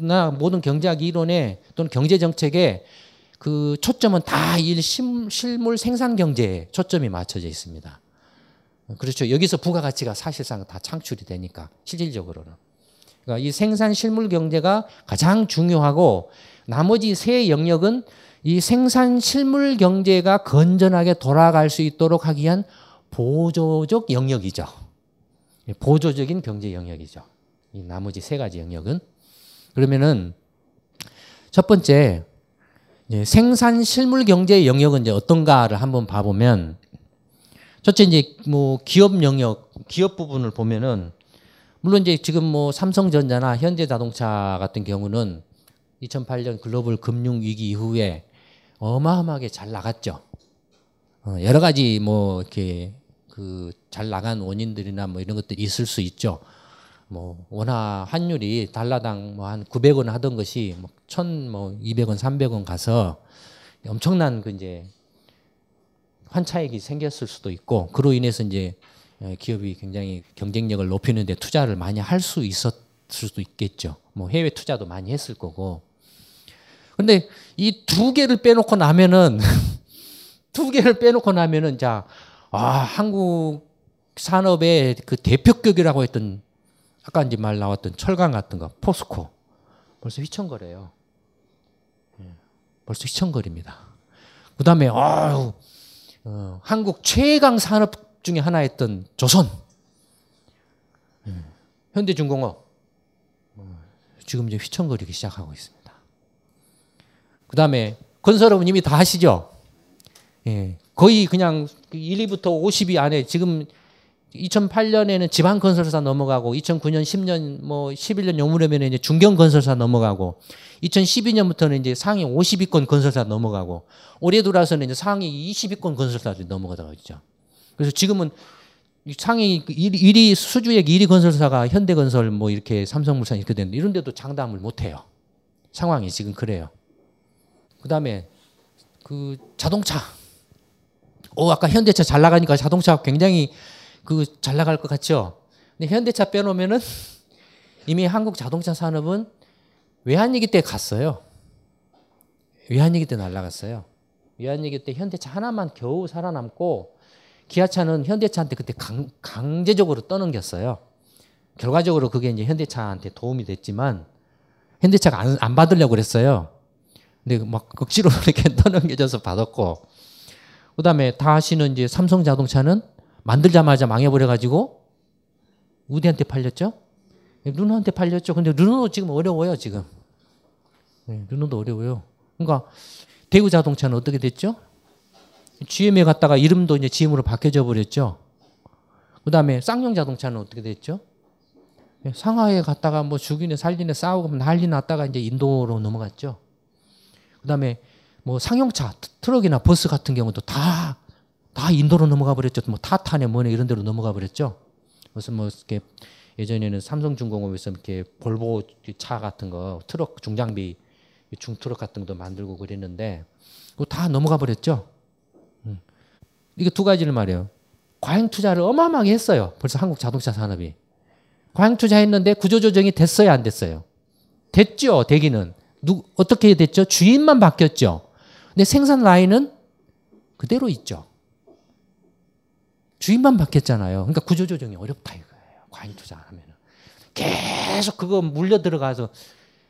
나 모든 경제학 이론에 또는 경제 정책에 그 초점은 다 일 실물 생산 경제에 초점이 맞춰져 있습니다. 그렇죠. 여기서 부가가치가 사실상 다 창출이 되니까 실질적으로는. 그러니까 이 생산 실물 경제가 가장 중요하고 나머지 세 영역은 이 생산 실물 경제가 건전하게 돌아갈 수 있도록 하기 위한 보조적 영역이죠. 보조적인 경제 영역이죠. 이 나머지 세 가지 영역은 그러면은 첫 번째 생산 실물 경제 영역은 이제 어떤가를 한번 봐보면 첫째 이제 뭐 기업 영역 기업 부분을 보면은 물론 이제 지금 뭐 삼성전자나 현대자동차 같은 경우는 2008년 글로벌 금융 위기 이후에 어마어마하게 잘 나갔죠. 어, 여러 가지 뭐 이렇게 그 잘 나간 원인들이나 뭐 이런 것들이 있을 수 있죠. 뭐 원화 환율이 달러당 뭐 한 900원 하던 것이 뭐 1,000뭐 200원, 300원 가서 엄청난 그 이제 환차익이 생겼을 수도 있고 그로 인해서 이제 기업이 굉장히 경쟁력을 높이는 데 투자를 많이 할 수 있었을 수도 있겠죠. 뭐 해외 투자도 많이 했을 거고. 근데 이 두 개를 빼놓고 나면은 두 개를 빼놓고 나면은 자, 아, 한국 산업의 그 대표격이라고 했던 아까 이제 말 나왔던 철강 같은 거 포스코 벌써 휘청거려요. 예, 벌써 휘청거립니다. 그 다음에 아유 어, 한국 최강 산업 중에 하나였던 조선 예, 현대중공업 어, 지금 이제 휘청거리기 시작하고 있습니다. 그 다음에 건설업은 이미 다 하시죠. 예, 거의 그냥 1, 2부터 50위 안에 지금 2008년에는 지방 건설사 넘어가고 2009년 10년 뭐 11년 요무렵에는 이제 중견 건설사 넘어가고 2012년부터는 이제 상위 50위권 건설사 넘어가고 올해 들어서는 이제 상위 20위권 건설사들이 넘어가다가 있죠. 그래서 지금은 상위 1위 수주액 1위 건설사가 현대건설 뭐 이렇게 삼성물산 이렇게 되는데 이런 데도 장담을 못 해요. 상황이 지금 그래요. 그다음에 그 자동차 오 아까 현대차 잘 나가니까 자동차 굉장히 그 잘 나갈 것 같죠. 근데 현대차 빼놓으면은 이미 한국 자동차 산업은 외환위기 때 갔어요. 외환위기 때 날라갔어요. 외환위기 때 현대차 하나만 겨우 살아남고 기아차는 현대차한테 그때 강, 강제적으로 떠넘겼어요. 결과적으로 그게 이제 현대차한테 도움이 됐지만 현대차가 안, 안 받으려고 그랬어요. 근데 막 억지로 이렇게 떠넘겨져서 받았고 그 다음에 다시는 이제 삼성 자동차는 만들자마자 망해버려가지고 우디한테 팔렸죠. 르노한테 팔렸죠. 근데 르노도 지금 어려워요 지금. 네, 르노도 어려워요. 그러니까 대우 자동차는 어떻게 됐죠? GM에 갔다가 이름도 이제 GM으로 바뀌어져 버렸죠. 그 다음에 쌍용 자동차는 어떻게 됐죠? 네, 상하이에 갔다가 뭐 죽이네 살리네 싸우고 난리 났다가 이제 인도로 넘어갔죠. 그 다음에 뭐 상용차 트럭이나 버스 같은 경우도 다 다 인도로 넘어가 버렸죠. 뭐 타타네 뭐네 이런 데로 넘어가 버렸죠. 그래서 뭐 이렇게 예전에는 삼성중공업에서 이렇게 볼보 차 같은 거 트럭 중장비 중트럭 같은 것도 만들고 그랬는데 그거 다 넘어가 버렸죠. 음. 이게 두 가지를 말해요. 과잉 투자를 어마어마하게 했어요. 벌써 한국 자동차 산업이. 과잉 투자했는데 구조조정이 됐어요, 안 됐어요? 됐죠, 되기는. 누, 어떻게 됐죠? 주인만 바뀌었죠. 근데 생산 라인은 그대로 있죠. 주인만 바뀌었잖아요. 그러니까 구조조정이 어렵다 이거예요. 과잉 투자하면 계속 그거 물려 들어가서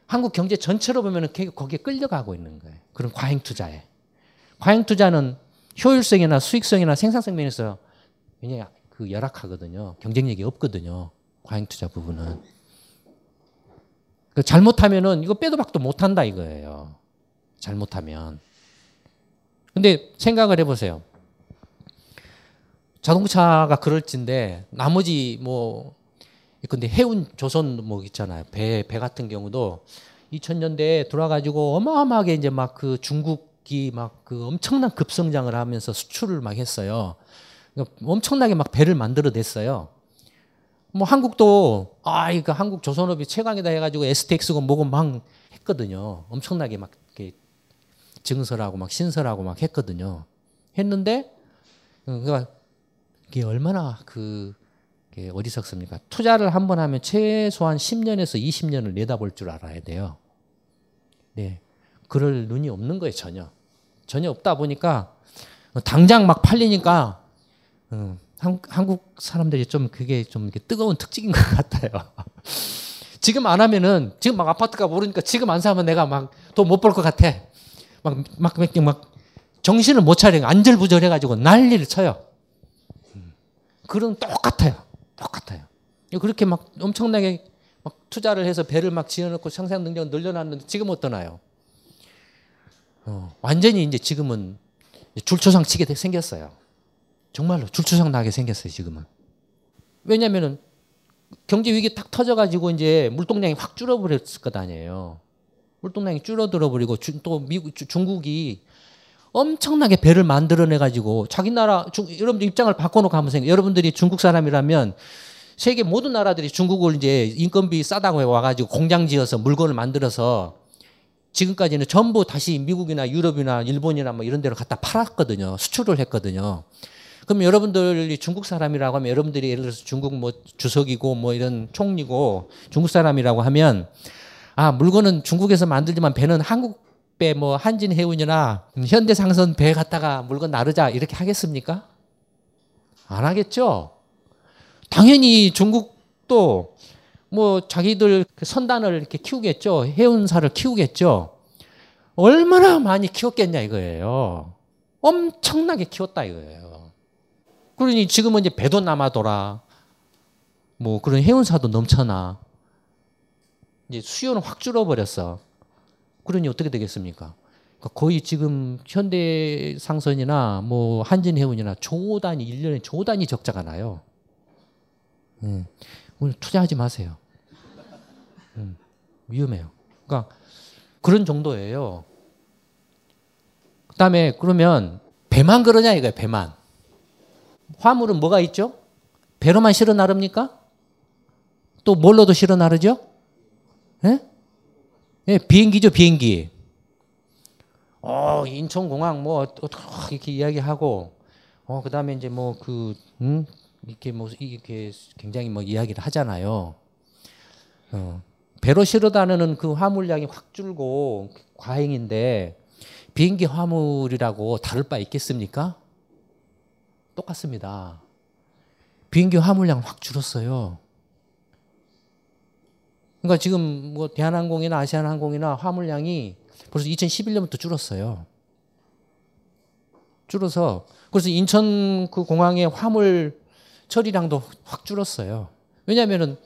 한국 경제 전체로 보면 거기에 끌려가고 있는 거예요. 그런 과잉 투자에. 과잉 투자는 효율성이나 수익성이나 생산성 면에서 굉장히 그 열악하거든요. 경쟁력이 없거든요. 과잉 투자 부분은. 그 잘못하면은 이거 빼도 박도 못한다 이거예요. 잘못하면. 근데 생각을 해보세요. 자동차가 그럴진데 나머지 뭐 근데 해운 조선 뭐 있잖아요. 배 배 같은 경우도 2000년대에 돌아가지고 어마어마하게 이제 막 그 중국 이 막 그 엄청난 급성장을 하면서 수출을 막 했어요. 그러니까 엄청나게 막 배를 만들어냈어요. 뭐 한국도 아 이거 한국 조선업이 최강이다 해가지고 STX고 뭐고 막 했거든요. 엄청나게 막 이렇게 증설하고 막 신설하고 막 했거든요. 했는데 그러니까 이게 얼마나 그 어리석습니까? 투자를 한 번 하면 최소한 10년에서 20년을 내다볼 줄 알아야 돼요. 네. 그럴 눈이 없는 거예요, 전혀. 전혀 없다 보니까 당장 막 팔리니까 어, 한, 한국 사람들이 좀 그게 좀 뜨거운 특징인 것 같아요. 지금 안 하면은 지금 막 아파트가 오르니까 지금 안 사면 내가 막 돈 못 벌 것 같아. 막 막 막 막 정신을 못 차려 안절부절해 가지고 난리를 쳐요. 그런 똑같아요. 똑같아요. 그렇게 막 엄청나게 막 투자를 해서 배를 막 지어놓고 생산 능력을 늘려놨는데 지금 어떠나요? 어, 완전히 이제 지금은 줄초상 치게 생겼어요. 정말로 줄초상 나게 생겼어요 지금은. 왜냐면은 경제 위기 딱 터져가지고 이제 물동량이 확 줄어버렸을 것 아니에요. 물동량이 줄어들어 버리고 또 미국 중국이 엄청나게 배를 만들어내 가지고 자기 나라 중, 여러분들 입장을 바꿔놓고 한번 생각. 여러분들이 중국 사람이라면 세계 모든 나라들이 중국을 이제 인건비 싸다고 와가지고 공장 지어서 물건을 만들어서 지금까지는 전부 다시 미국이나 유럽이나 일본이나 뭐 이런 데로 갖다 팔았거든요. 수출을 했거든요. 그럼 여러분들이 중국 사람이라고 하면 여러분들이 예를 들어서 중국 뭐 주석이고 뭐 이런 총리고 중국 사람이라고 하면 아 물건은 중국에서 만들지만 배는 한국 배 뭐 한진 해운이나 현대상선 배 갖다가 물건 나르자 이렇게 하겠습니까? 안 하겠죠. 당연히 중국도 뭐 자기들 그 선단을 이렇게 키우겠죠. 해운사를 키우겠죠. 얼마나 많이 키웠겠냐 이거예요. 엄청나게 키웠다 이거예요. 그러니 지금은 이제 배도 남아돌아. 뭐 그런 해운사도 넘쳐나. 이제 수요는 확 줄어버렸어. 그러니 어떻게 되겠습니까? 그러니까 거의 지금 현대상선이나 뭐 한진해운이나 조 단위, 1년에 조 단위 적자가 나요. 음. 오늘 투자하지 마세요. 음, 위험해요. 그러니까 그런 정도예요. 그다음에 그러면 배만 그러냐 이거예요. 배만. 화물은 뭐가 있죠? 배로만 실어 나릅니까? 또 뭘로도 실어 나르죠? 예? 예, 비행기죠, 비행기. 어, 인천공항 뭐 이렇게 이야기하고 어, 그다음에 이제 뭐그 음? 이렇게 뭐 이렇게 굉장히 뭐 이야기를 하잖아요. 어, 배로 실어 다니는 그 화물량이 확 줄고 과잉인데 비행기 화물이라고 다를 바 있겠습니까? 똑같습니다. 비행기 화물량 확 줄었어요. 그러니까 지금 뭐 대한항공이나 아시아나항공이나 화물량이 벌써 2011년부터 줄었어요. 줄어서 그래서 인천 그 공항의 화물 처리량도 확 줄었어요. 왜냐하면은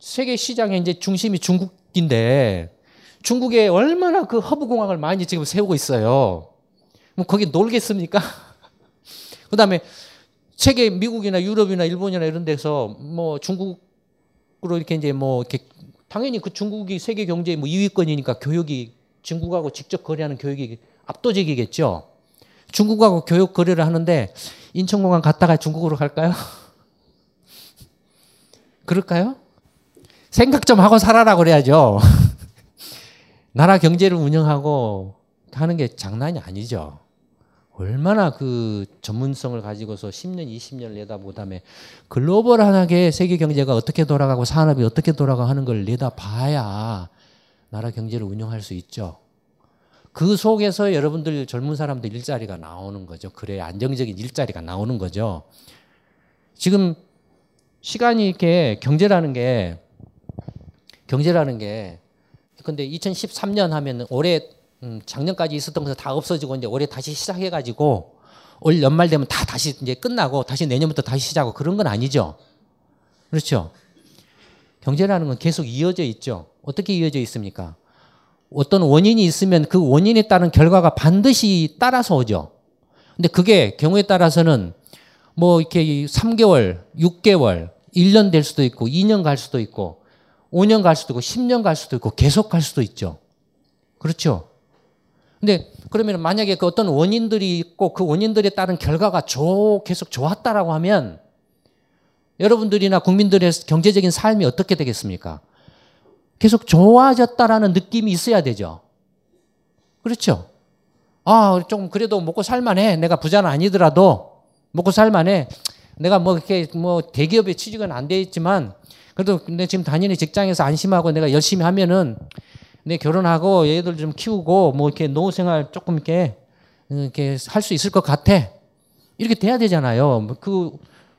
세계 시장의 이제 중심이 중국인데 중국에 얼마나 그 허브 공항을 많이 지금 세우고 있어요. 뭐 거기 놀겠습니까? 그다음에 세계 미국이나 유럽이나 일본이나 이런 데서 뭐 중국으로 이렇게 이제 뭐 이렇게 당연히 그 중국이 세계 경제의 뭐 2위권이니까 교역이 중국하고 직접 거래하는 교육이 압도적이겠죠. 중국하고 교육 거래를 하는데 인천공항 갔다가 중국으로 갈까요? 그럴까요? 생각 좀 하고 살아라 그래야죠. 나라 경제를 운영하고 하는 게 장난이 아니죠. 얼마나 그 전문성을 가지고서 10년, 20년 내다보다에 글로벌하게 세계 경제가 어떻게 돌아가고 산업이 어떻게 돌아가 하는 걸 내다봐야 나라 경제를 운영할 수 있죠. 그 속에서 여러분들 젊은 사람들 일자리가 나오는 거죠. 그래 안정적인 일자리가 나오는 거죠. 지금 시간이 이렇게 경제라는 게 경제라는 게 근데 2013년 하면 올해 음, 작년까지 있었던 것은 다 없어지고 이제 올해 다시 시작해가지고 올 연말 되면 다 다시 이제 끝나고 다시 내년부터 다시 시작하고 그런 건 아니죠. 그렇죠. 경제라는 건 계속 이어져 있죠. 어떻게 이어져 있습니까? 어떤 원인이 있으면 그 원인에 따른 결과가 반드시 따라서 오죠. 근데 그게 경우에 따라서는 뭐 이렇게 3개월, 6개월, 1년 될 수도 있고 2년 갈 수도 있고 5년 갈 수도 있고 10년 갈 수도 있고 계속 갈 수도 있죠. 그렇죠? 근데 그러면 만약에 그 어떤 원인들이 있고 그 원인들에 따른 결과가 조, 계속 좋았다라고 하면 여러분들이나 국민들의 경제적인 삶이 어떻게 되겠습니까? 계속 좋아졌다라는 느낌이 있어야 되죠. 그렇죠? 아, 좀 그래도 먹고 살만해. 내가 부자는 아니더라도 먹고 살만해. 내가 뭐 이렇게 뭐 대기업에 취직은 안 돼 있지만 그래도 내 지금 다니는 직장에서 안심하고 내가 열심히 하면은 내 결혼하고 얘들 좀 키우고 뭐 이렇게 노후 생활 조금 이렇게 이렇게 할 수 있을 것 같아. 이렇게 돼야 되잖아요. 그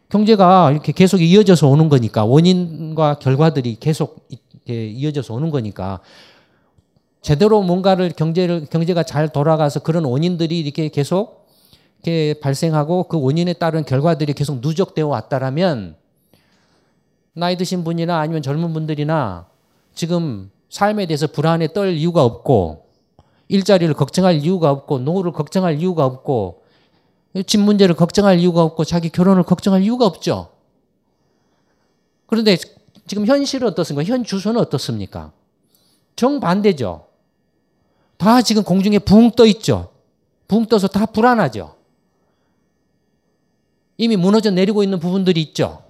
경제가 이렇게 계속 이어져서 오는 거니까 원인과 결과들이 계속 이렇게 이어져서 오는 거니까 제대로 뭔가를 경제를 경제가 잘 돌아가서 그런 원인들이 이렇게 계속 이렇게 발생하고 그 원인에 따른 결과들이 계속 누적되어 왔다라면 나이 드신 분이나 아니면 젊은 분들이나 지금 삶에 대해서 불안에 떨 이유가 없고 일자리를 걱정할 이유가 없고 노후를 걱정할 이유가 없고 집 문제를 걱정할 이유가 없고 자기 결혼을 걱정할 이유가 없죠. 그런데 지금 현실은 어떻습니까? 현 주소는 어떻습니까? 정반대죠. 다 지금 공중에 붕 떠 있죠. 붕 떠서 다 불안하죠. 이미 무너져 내리고 있는 부분들이 있죠.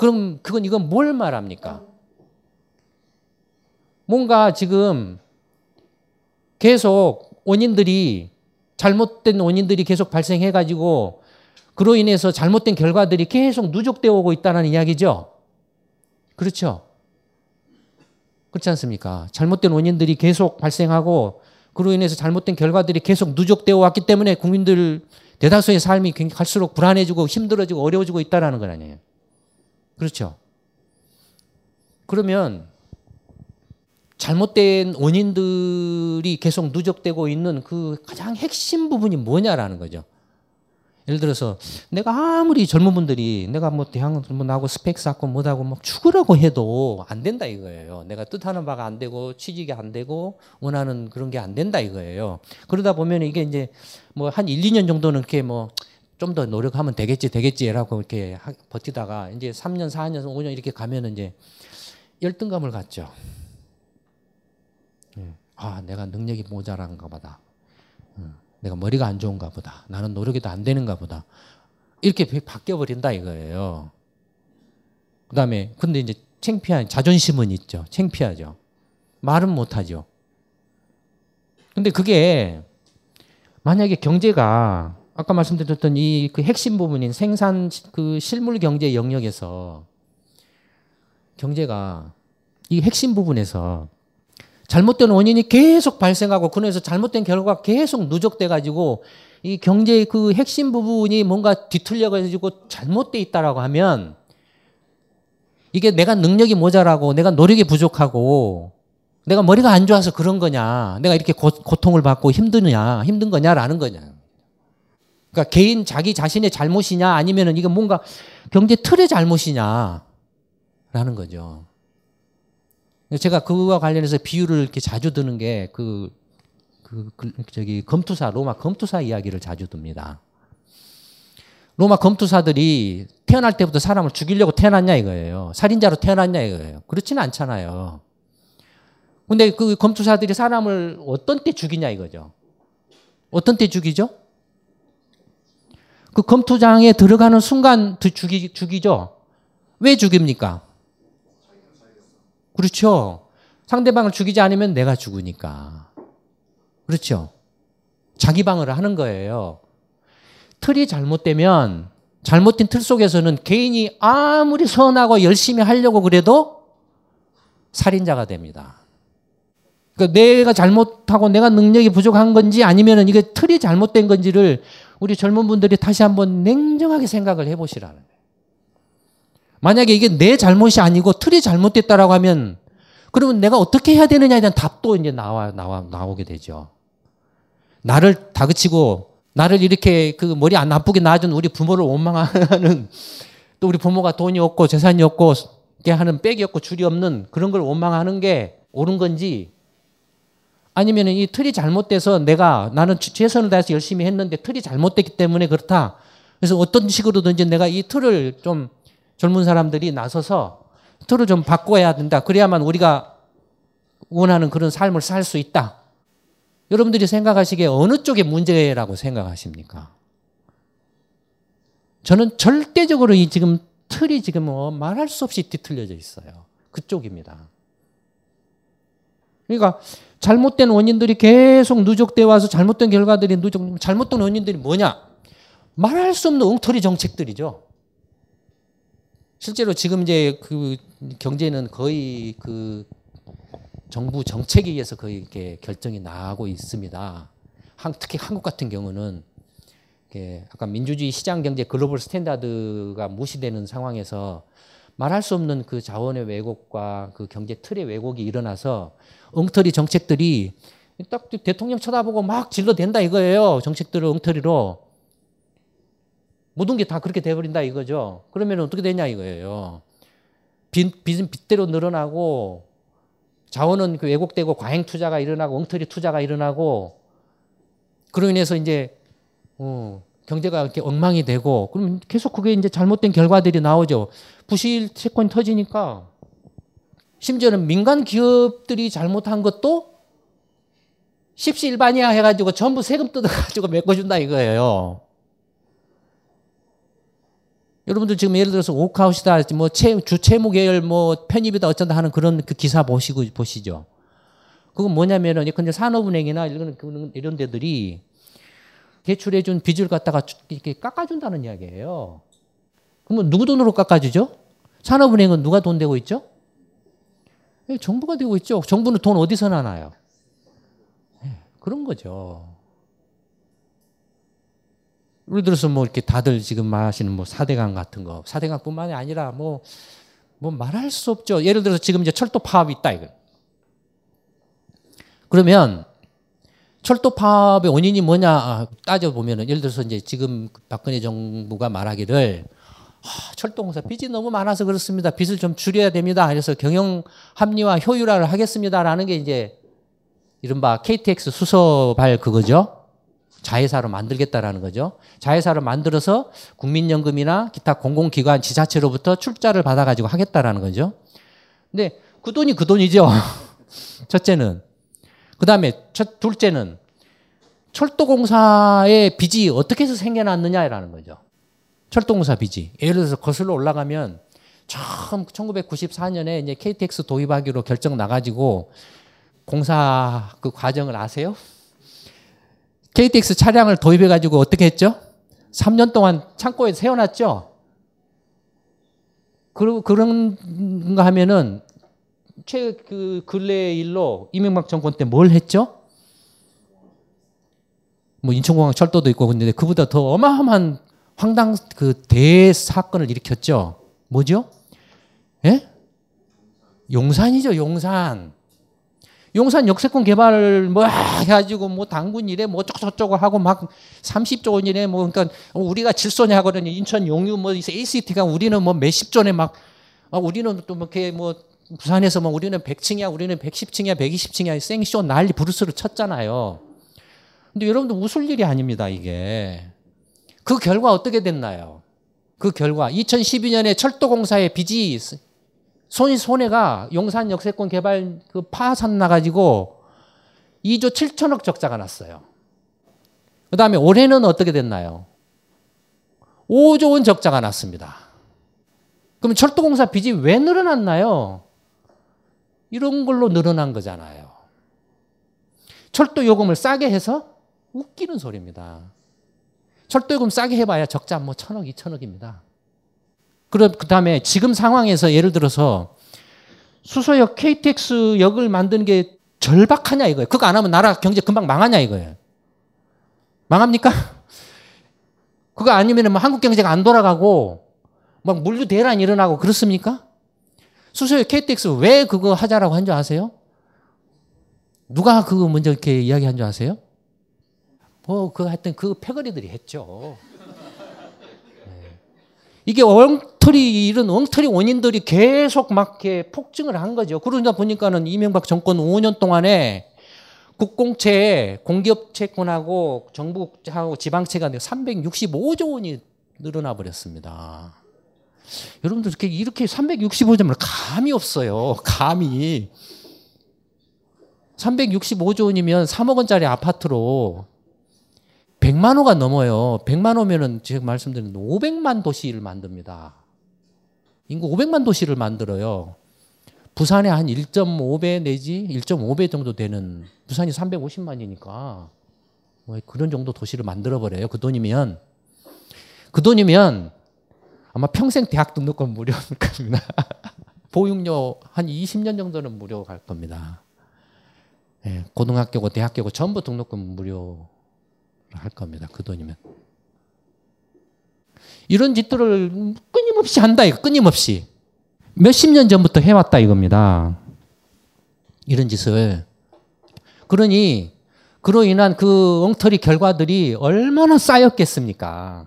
그럼 그건 이건 뭘 말합니까? 뭔가 지금 계속 원인들이 잘못된 원인들이 계속 발생해 가지고 그로 인해서 잘못된 결과들이 계속 누적되어 오고 있다는 이야기죠. 그렇죠? 그렇지 않습니까? 잘못된 원인들이 계속 발생하고 그로 인해서 잘못된 결과들이 계속 누적되어 왔기 때문에 국민들 대다수의 삶이 갈수록 불안해지고 힘들어지고 어려워지고 있다는 건 아니에요. 그렇죠? 그러면 잘못된 원인들이 계속 누적되고 있는 그 가장 핵심 부분이 뭐냐라는 거죠. 예를 들어서 내가 아무리 젊은 분들이 내가 뭐 대학 뭐 나고 스펙 쌓고 뭐하고 막 죽으라고 해도 안 된다 이거예요. 내가 뜻하는 바가 안 되고 취직이 안 되고 원하는 그런 게 안 된다 이거예요. 그러다 보면 이게 이제 뭐 한 1, 2년 정도는 이렇게 뭐 좀 더 노력하면 되겠지 되겠지라고 이렇게 버티다가 이제 3년, 4년, 5년 이렇게 가면은 이제 열등감을 갖죠. 아, 내가 능력이 모자란가 보다. 내가 머리가 안 좋은가 보다. 나는 노력이 더 안 되는가 보다. 이렇게 바뀌어 버린다 이거예요. 그다음에 근데 이제 창피한 자존심은 있죠. 창피하죠. 말은 못 하죠. 근데 그게 만약에 경제가 아까 말씀드렸던 이 그 핵심 부분인 생산 그 실물 경제 영역에서 경제가 이 핵심 부분에서 잘못된 원인이 계속 발생하고 그래서 잘못된 결과가 계속 누적돼 가지고 이 경제의 그 핵심 부분이 뭔가 뒤틀려 가지고 잘못돼 있다라고 하면 이게 내가 능력이 모자라고 내가 노력이 부족하고 내가 머리가 안 좋아서 그런 거냐 내가 이렇게 고, 고통을 받고 힘드냐 힘든 거냐라는 거냐 그러니까 개인 자기 자신의 잘못이냐 아니면은 이게 뭔가 경제 틀의 잘못이냐라는 거죠. 제가 그와 관련해서 비유를 이렇게 자주 드는 게그 그, 그, 저기 검투사 로마 검투사 이야기를 자주 듭니다. 로마 검투사들이 태어날 때부터 사람을 죽이려고 태어났냐 이거예요. 살인자로 태어났냐 이거예요. 그렇지는 않잖아요. 근데 그 검투사들이 사람을 어떤 때 죽이냐 이거죠. 어떤 때 죽이죠? 그 검투장에 들어가는 순간 죽이, 죽이죠. 왜 죽입니까? 그렇죠. 상대방을 죽이지 않으면 내가 죽으니까. 그렇죠. 자기 방어를 하는 거예요. 틀이 잘못되면 잘못된 틀 속에서는 개인이 아무리 선하고 열심히 하려고 그래도 살인자가 됩니다. 그러니까 내가 잘못하고 내가 능력이 부족한 건지 아니면 이게 틀이 잘못된 건지를 우리 젊은 분들이 다시 한번 냉정하게 생각을 해보시라는 거예요. 만약에 이게 내 잘못이 아니고 틀이 잘못됐다라고 하면 그러면 내가 어떻게 해야 되느냐에 대한 답도 이제 나와 나와 나오게 되죠. 나를 다그치고 나를 이렇게 그 머리 안 나쁘게 낳아준 우리 부모를 원망하는 또 우리 부모가 돈이 없고 재산이 없고 하는 빽이 없고 줄이 없는 그런 걸 원망하는 게 옳은 건지 아니면 이 틀이 잘못돼서 내가 나는 최선을 다해서 열심히 했는데 틀이 잘못됐기 때문에 그렇다. 그래서 어떤 식으로든지 내가 이 틀을 좀 젊은 사람들이 나서서 틀을 좀 바꿔야 된다. 그래야만 우리가 원하는 그런 삶을 살 수 있다. 여러분들이 생각하시기에 어느 쪽에 문제라고 생각하십니까? 저는 절대적으로 이 지금 틀이 지금 뭐 말할 수 없이 뒤틀려져 있어요. 그쪽입니다. 그러니까 잘못된 원인들이 계속 누적돼 와서 잘못된 결과들이 누적, 잘못된 원인들이 뭐냐? 말할 수 없는 엉터리 정책들이죠. 실제로 지금 이제 그 경제는 거의 그 정부 정책에 의해서 거의 이렇게 결정이 나고 있습니다. 한, 특히 한국 같은 경우는 이렇게 약간 민주주의 시장 경제 global standard가 무시되는 상황에서 말할 수 없는 그 자원의 왜곡과 그 경제 틀의 왜곡이 일어나서 엉터리 정책들이 딱 대통령 쳐다보고 막 질러댄다 이거예요. 정책들을 엉터리로. 모든 게 다 그렇게 돼버린다 이거죠. 그러면 어떻게 되냐 이거예요. 빚, 빚은 빚대로 늘어나고 자원은 그 왜곡되고 과잉 투자가 일어나고 엉터리 투자가 일어나고 그로 인해서 이제 어, 경제가 이렇게 엉망이 되고 그러면 계속 그게 이제 잘못된 결과들이 나오죠. 부실 채권이 터지니까 심지어는 민간 기업들이 잘못한 것도 십시일반이야 해가지고 전부 세금 뜯어가지고 메꿔준다 이거예요. 여러분들 지금 예를 들어서 오카웃이다, 뭐 채, 주 채무 계열 뭐 편입이다 어쩐다 하는 그런 그 기사 보시고 보시죠. 그건 뭐냐면은 근데 산업은행이나 이런 이런 데들이 대출해 준 빚을 갖다가 이렇게 깎아준다는 이야기예요. 그러면 누구 돈으로 깎아주죠? 산업은행은 누가 돈 대고 있죠? 예, 정부가 되고 있죠. 정부는 돈 어디서 나나요? 예, 그런 거죠. 예를 들어서 뭐 이렇게 다들 지금 말하시는 뭐 사대강 같은 거, 사대강뿐만이 아니라 뭐, 뭐 말할 수 없죠. 예를 들어서 지금 이제 철도 파업이 있다, 이거. 그러면 철도 파업의 원인이 뭐냐 아, 따져보면은 예를 들어서 이제 지금 박근혜 정부가 말하기를 아, 철도공사 빚이 너무 많아서 그렇습니다. 빚을 좀 줄여야 됩니다. 그래서 경영 합리화 효율화를 하겠습니다라는 게 이제 이른바 KTX 수소발 그거죠. 자회사로 만들겠다라는 거죠. 자회사를 만들어서 국민연금이나 기타 공공기관 지자체로부터 출자를 받아가지고 하겠다라는 거죠. 근데 그 돈이 그 돈이죠. 첫째는. 그 다음에 둘째는 철도공사의 빚이 어떻게 해서 생겨났느냐라는 거죠. 철도공사 빚이. 예를 들어서 거슬러 올라가면 처음 1994년에 이제 KTX 도입하기로 결정 나가지고 공사 그 과정을 아세요? KTX 차량을 도입해가지고 어떻게 했죠? 3년 동안 창고에 세워놨죠? 그러, 그런가 하면은 최 그 근래 일로 이명박 정권 때 뭘 했죠? 뭐 인천공항 철도도 있고 근데 그보다 더 어마어마한 황당 그 대사건을 일으켰죠. 뭐죠? 예? 용산이죠, 용산. 용산 역세권 개발 뭐 해가지고 뭐 당군 이래 뭐 어쩌고저쩌고 하고 막 30조 원이래 뭐 그러니까 우리가 질소냐 하거든요. 인천 용유 뭐 ACT가 우리는 뭐 몇십 조에 막 아, 우리는 또뭐 이렇게 뭐 부산에서 뭐 우리는 100층이야 우리는 110층이야 120층이야 생쇼 난리 부르스를 쳤잖아요. 근데 여러분들 웃을 일이 아닙니다 이게. 그 결과 어떻게 됐나요? 그 결과 2012년에 철도공사의 빚이 손이 손해가 용산 역세권 개발 그 파산 나가지고 2조 7천억 적자가 났어요. 그 다음에 올해는 어떻게 됐나요? 5조 원 적자가 났습니다. 그럼 철도공사 빚이 왜 늘어났나요? 이런 걸로 늘어난 거잖아요. 철도 요금을 싸게 해서 웃기는 소리입니다. 철도 요금 싸게 해봐야 적자 뭐 천억, 이천억입니다. 그럼 그 다음에 지금 상황에서 예를 들어서 수소역 KTX 역을 만드는 게 절박하냐 이거예요. 그거 안 하면 나라 경제 금방 망하냐 이거예요. 망합니까? 그거 아니면 뭐 한국 경제가 안 돌아가고 막 물류 대란이 일어나고 그렇습니까? 수소역 KTX 왜 그거 하자라고 한 줄 아세요? 누가 그거 먼저 이렇게 이야기한 줄 아세요? 뭐, 그 하여튼 그 패거리들이 했죠. 이게 엉터리 이런 엉터리 원인들이 계속 막 이렇게 폭증을 한 거죠. 그러다 보니까는 이명박 정권 5년 동안에 국공채 공기업 채권하고 정부하고 지방채가 365조 원이 늘어나 버렸습니다. 여러분들 이렇게 이렇게 365조면 감이 없어요. 감이 365조 원이면 3억 원짜리 아파트로 100만 호가 넘어요. 100만 호면은 지금 말씀드린 500만 도시를 만듭니다. 인구 500만 도시를 만들어요. 부산에 한 1.5배 내지 1.5배 정도 되는 부산이 350만이니까 뭐 그런 정도 도시를 만들어 버려요. 그 돈이면 그 돈이면 아마 평생 대학 등록금 무료일 겁니다. 보육료 한 20년 정도는 무료 갈 겁니다. 예, 고등학교고 대학교고 전부 등록금 무료 할 겁니다. 그 돈이면. 이런 짓들을 끊임없이 한다 이거 끊임없이 몇십 년 전부터 해왔다 이겁니다. 이런 짓을 그러니 그로 인한 그 엉터리 결과들이 얼마나 쌓였겠습니까?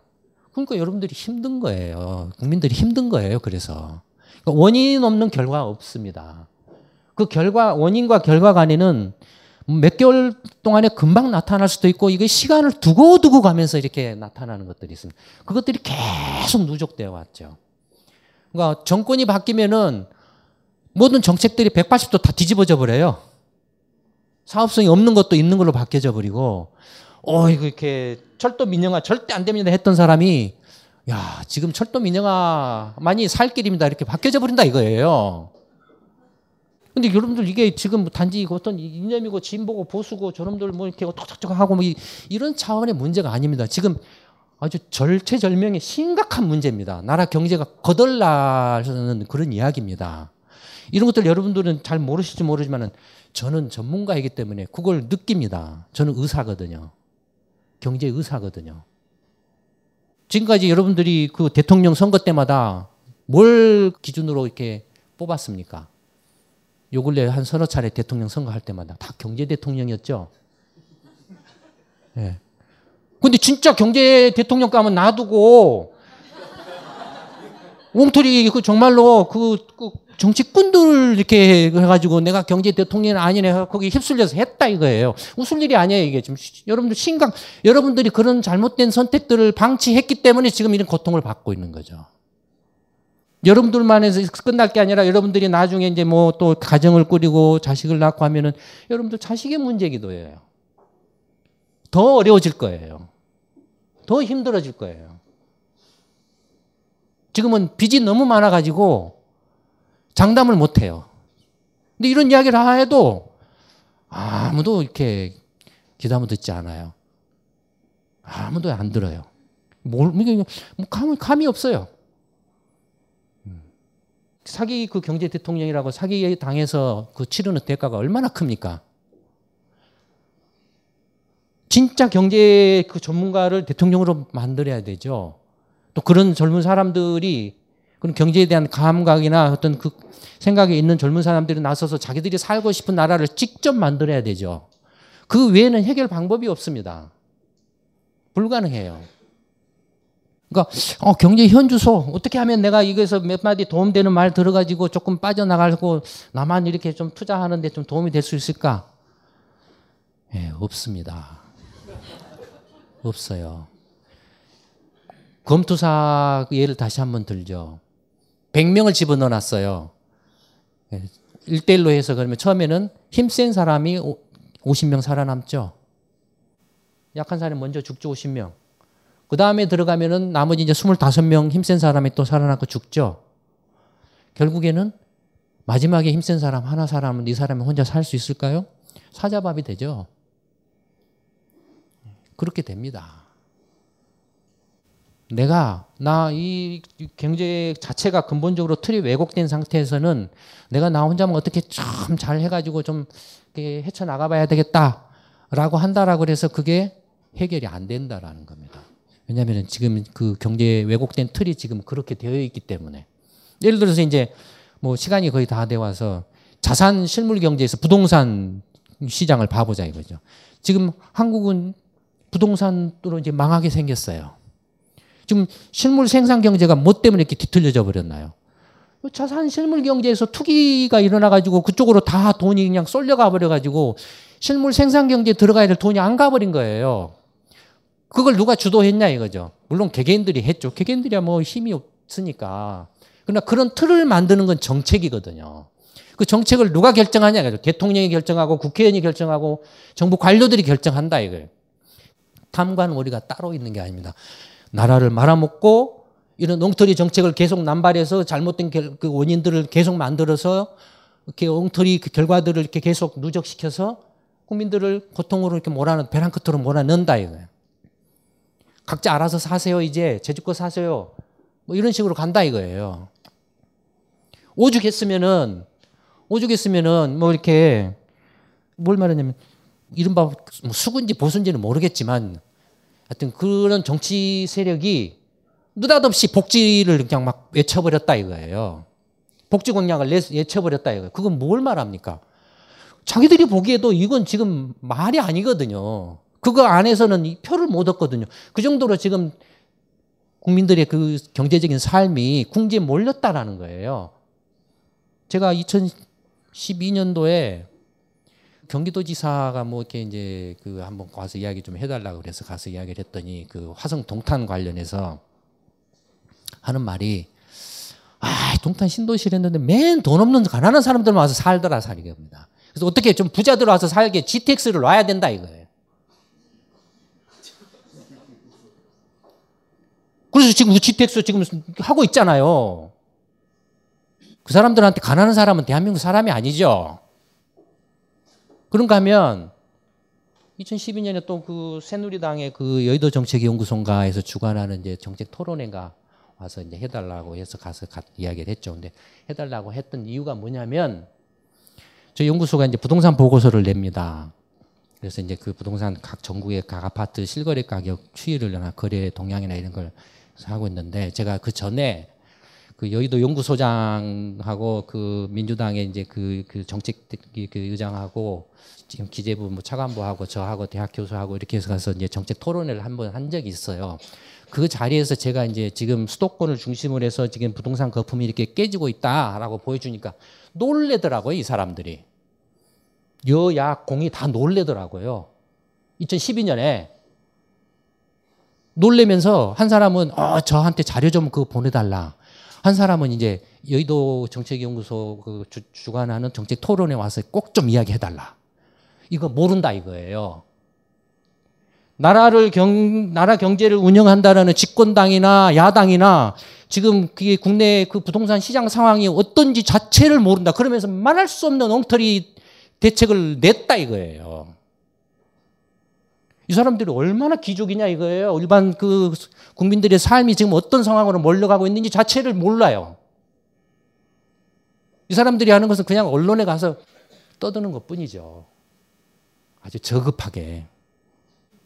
그러니까 여러분들이 힘든 거예요. 국민들이 힘든 거예요. 그래서 그러니까 원인 없는 결과 없습니다. 그 결과 원인과 결과 간에는 몇 개월 동안에 금방 나타날 수도 있고 이게 시간을 두고 두고 가면서 이렇게 나타나는 것들이 있습니다. 그것들이 계속 누적되어 왔죠. 그러니까 정권이 바뀌면은 모든 정책들이 180도 다 뒤집어져 버려요. 사업성이 없는 것도 있는 걸로 바뀌어져 버리고 어 이거 이렇게 철도 민영화 절대 안 됩니다 했던 사람이 야 지금 철도 민영화만이 살 길입니다 이렇게 바뀌어져 버린다 이거예요. 근데 여러분들 이게 지금 단지 어떤 이념이고 진보고 보수고 저놈들 뭐 이렇게 톡톡톡 하고 뭐 이런 차원의 문제가 아닙니다. 지금 아주 절체절명의 심각한 문제입니다. 나라 경제가 거덜나는 그런 이야기입니다. 이런 것들 여러분들은 잘 모르실지 모르지만은 저는 전문가이기 때문에 그걸 느낍니다. 저는 의사거든요. 경제 의사거든요. 지금까지 여러분들이 그 대통령 선거 때마다 뭘 기준으로 이렇게 뽑았습니까? 요 근래 한 서너 차례 대통령 선거할 때마다 다 경제 대통령이었죠. 예. 네. 근데 진짜 경제 대통령 가면 놔두고 옹털이 그 정말로 그, 그 정치꾼들 이렇게 해가지고 내가 경제 대통령 아니네 거기 휩쓸려서 했다 이거예요. 웃을 일이 아니에요 이게 지금 여러분들 심각 여러분들이 그런 잘못된 선택들을 방치했기 때문에 지금 이런 고통을 받고 있는 거죠. 여러분들만 해서 끝날 게 아니라 여러분들이 나중에 이제 뭐 또 가정을 꾸리고 자식을 낳고 하면은 여러분들 자식의 문제기도 해요. 더 어려워질 거예요. 더 힘들어질 거예요. 지금은 빚이 너무 많아가지고 장담을 못 해요. 근데 이런 이야기를 해도 아무도 이렇게 기담을 듣지 않아요. 아무도 안 들어요. 뭘, 뭐, 감이, 감이 없어요. 사기 그 경제 대통령이라고 사기에 당해서 그 치르는 대가가 얼마나 큽니까? 진짜 경제 그 전문가를 대통령으로 만들어야 되죠. 또 그런 젊은 사람들이 그런 경제에 대한 감각이나 어떤 그 생각이 있는 젊은 사람들이 나서서 자기들이 살고 싶은 나라를 직접 만들어야 되죠. 그 외에는 해결 방법이 없습니다. 불가능해요. 그러니까 어, 경제 현주소 어떻게 하면 내가 이거에서 몇 마디 도움되는 말 들어가지고 조금 빠져나가고 나만 이렇게 좀 투자하는데 좀 도움이 될 수 있을까? 예, 없습니다. 없어요. 검투사 예를 다시 한번 들죠. 100명을 집어넣어 놨어요. 1대1로 해서 그러면 처음에는 힘센 사람이 50명 살아남죠. 약한 사람이 먼저 죽죠, 50명. 그 다음에 들어가면은 나머지 이제 25명 힘센 사람이 또 살아남고 죽죠. 결국에는 마지막에 힘센 사람 하나 사람은 이 사람이 혼자 살 수 있을까요? 사자밥이 되죠. 그렇게 됩니다. 내가 나 이 경제 자체가 근본적으로 틀이 왜곡된 상태에서는 내가 나 혼자만 어떻게 참 잘 해가지고 좀 헤쳐 나가봐야 되겠다라고 한다라고 그래서 그게 해결이 안 된다라는 겁니다. 왜냐하면 지금 그 경제 왜곡된 틀이 지금 그렇게 되어 있기 때문에 예를 들어서 이제 뭐 시간이 거의 다 돼 와서 자산 실물 경제에서 부동산 시장을 봐보자 이거죠. 지금 한국은 부동산으로 이제 망하게 생겼어요. 지금 실물 생산 경제가 뭐 때문에 이렇게 뒤틀려져 버렸나요? 자산 실물 경제에서 투기가 일어나 가지고 그쪽으로 다 돈이 그냥 쏠려가 버려 가지고 실물 생산 경제에 들어가야 될 돈이 안 가버린 거예요. 그걸 누가 주도했냐 이거죠. 물론 개개인들이 했죠. 개개인들이야 뭐 힘이 없으니까. 그러나 그런 틀을 만드는 건 정책이거든요. 그 정책을 누가 결정하냐 이거죠. 대통령이 결정하고 국회의원이 결정하고 정부 관료들이 결정한다 이거예요. 탐관 우리가 따로 있는 게 아닙니다. 나라를 말아먹고 이런 엉터리 정책을 계속 남발해서 잘못된 그 원인들을 계속 만들어서 이렇게 엉터리 그 결과들을 이렇게 계속 누적시켜서 국민들을 고통으로 이렇게 몰아넣, 벼랑 끝으로 몰아넣는다 이거예요. 각자 알아서 사세요, 이제. 제주껏 사세요. 뭐 이런 식으로 간다 이거예요. 오죽했으면은, 오죽했으면은 뭐 이렇게 뭘 말하냐면 이른바 뭐 수군지 보수인지는 모르겠지만 하여튼 그런 정치 세력이 느닷없이 복지를 그냥 막 외쳐버렸다 이거예요. 복지 공약을 외쳐버렸다 이거예요. 그건 뭘 말합니까? 자기들이 보기에도 이건 지금 말이 아니거든요. 그거 안에서는 표를 못 얻거든요. 그 정도로 지금 국민들의 그 경제적인 삶이 궁지에 몰렸다라는 거예요. 제가 2012년도에 경기도지사가 뭐 이렇게 이제 그 한번 가서 이야기 좀 해달라고 그래서 가서 이야기를 했더니 그 화성 동탄 관련해서 하는 말이 아 동탄 신도시를 했는데 맨 돈 없는 가난한 사람들만 와서 살더라 살게 합니다. 그래서 어떻게 좀 부자들 와서 살게 GTX를 놔야 된다 이거예요. 그래서 지금 GTX 지금 하고 있잖아요. 그 사람들한테 가난한 사람은 대한민국 사람이 아니죠. 그런가 하면 2012년에 또 그 새누리당의 그 여의도 정책연구소인가에서 주관하는 이제 정책 토론회가 와서 이제 해달라고 해서 가서 가, 이야기를 했죠. 근데 해달라고 했던 이유가 뭐냐면 저희 연구소가 이제 부동산 보고서를 냅니다. 그래서 이제 그 부동산 각 전국의 각 아파트 실거래 가격 추이를나 거래 동향이나 이런 걸 하고 있는데 제가 그 전에 그 여의도 연구소장하고 그 민주당의 이제 그, 그 정책 그 의장하고 지금 기재부 뭐 차관부하고 저하고 대학 교수하고 이렇게 해서 가서 이제 정책 토론회를 한 번 한 적이 있어요. 그 자리에서 제가 이제 지금 수도권을 중심으로 해서 지금 부동산 거품이 이렇게 깨지고 있다라고 보여주니까 놀래더라고요, 이 사람들이. 여야 공이 다 놀래더라고요. 2012년에 놀래면서 한 사람은 어 저한테 자료 좀 그 보내달라. 한 사람은 이제 여의도 정책연구소 그 주, 주관하는 정책 토론에 와서 꼭 좀 이야기해 달라. 이거 모른다 이거예요. 나라를 경, 나라 경제를 운영한다라는 집권당이나 야당이나 지금 그게 국내 그 부동산 시장 상황이 어떤지 자체를 모른다. 그러면서 말할 수 없는 엉터리 대책을 냈다 이거예요. 이 사람들이 얼마나 기족이냐 이거예요. 일반 그 국민들의 삶이 지금 어떤 상황으로 몰려가고 있는지 자체를 몰라요. 이 사람들이 하는 것은 그냥 언론에 가서 떠드는 것 뿐이죠. 아주 저급하게.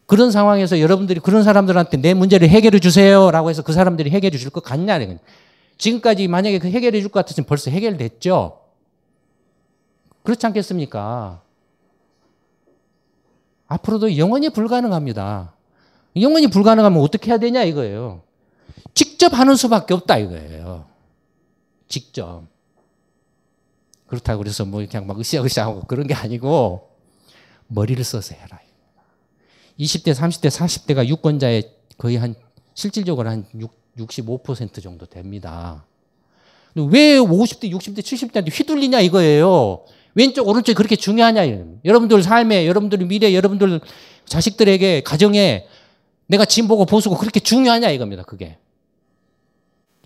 그런 상황에서 여러분들이 그런 사람들한테 내 문제를 해결해 주세요 라고 해서 그 사람들이 해결해 줄 것 같냐? 지금까지 만약에 그 해결해 줄 것 같았으면 벌써 해결됐죠. 그렇지 않겠습니까? 앞으로도 영원히 불가능합니다. 영원히 불가능하면 어떻게 해야 되냐 이거예요. 직접 하는 수밖에 없다 이거예요. 직접. 그렇다고 그래서 뭐 그냥 막 으쌰으쌰하고 그런 게 아니고 머리를 써서 해라. 20대, 30대, 40대가 유권자의 거의 한 실질적으로 한65% 정도 됩니다. 왜 50대, 60대, 70대한테 휘둘리냐 이거예요. 왼쪽, 오른쪽이 그렇게 중요하냐. 여러분들 삶에, 여러분들 미래, 여러분들 자식들에게, 가정에 내가 진보고 보수고 그렇게 중요하냐 이겁니다. 그게.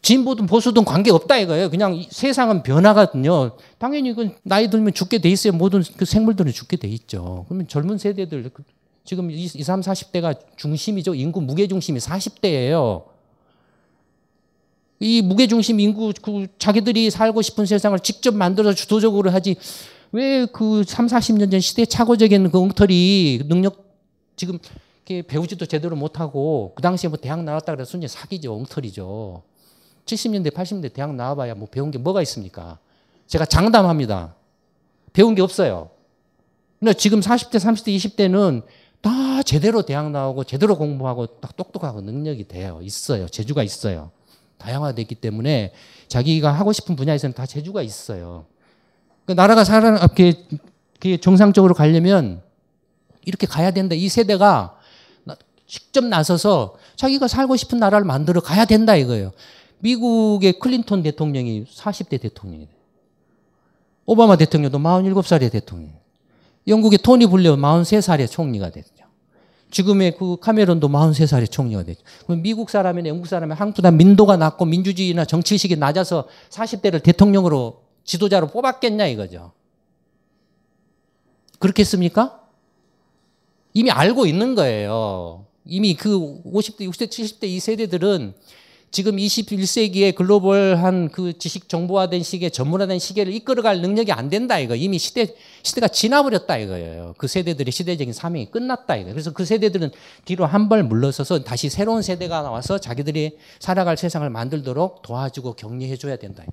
진보든 보수든 관계없다 이거예요. 그냥 세상은 변화거든요. 당연히 그 나이 들면 죽게 돼 있어요. 모든 그 생물들은 죽게 돼 있죠. 그러면 젊은 세대들 그 지금 20, 30, 40대가 중심이죠. 인구 무게중심이 40대예요. 이 무게중심 인구 그 자기들이 살고 싶은 세상을 직접 만들어서 주도적으로 하지 왜 그 3, 40년 전 시대 착오적인 그 엉터리 능력 지금 배우지도 제대로 못하고 그 당시에 뭐 대학 나왔다 그래서 순전 사기죠. 엉터리죠. 70년대, 80년대 대학 나와봐야 뭐 배운 게 뭐가 있습니까? 제가 장담합니다. 배운 게 없어요. 근데 지금 40대, 30대, 20대는 다 제대로 대학 나오고 제대로 공부하고 딱 똑똑하고 능력이 돼요. 있어요. 재주가 있어요. 다양화됐기 때문에 자기가 하고 싶은 분야에서는 다 재주가 있어요. 그러니까 나라가 살아 이렇게, 이렇게 정상적으로 가려면 이렇게 가야 된다. 이 세대가 직접 나서서 자기가 살고 싶은 나라를 만들어 가야 된다 이거예요. 미국의 클린턴 대통령이 40대 대통령이에요. 오바마 대통령도 47살의 대통령이에요. 영국의 토니 블레어 43살의 총리가 됐죠. 지금의 그 카메론도 43살의 총리가 됐죠. 그럼 미국 사람이나 영국 사람이 한국보다 민도가 낮고 민주주의나 정치의식이 낮아서 40대를 대통령으로 지도자로 뽑았겠냐 이거죠. 그렇겠습니까? 이미 알고 있는 거예요. 이미 그 50대, 60대, 70대 이 세대들은 지금 21세기의 글로벌한 그 지식 정보화된 시계, 전문화된 시계를 이끌어갈 능력이 안 된다 이거. 이미 시대 시대가 지나버렸다 이거예요. 그 세대들의 시대적인 사명이 끝났다 이거. 그래서 그 세대들은 뒤로 한 발 물러서서 다시 새로운 세대가 나와서 자기들이 살아갈 세상을 만들도록 도와주고 격려해 줘야 된다.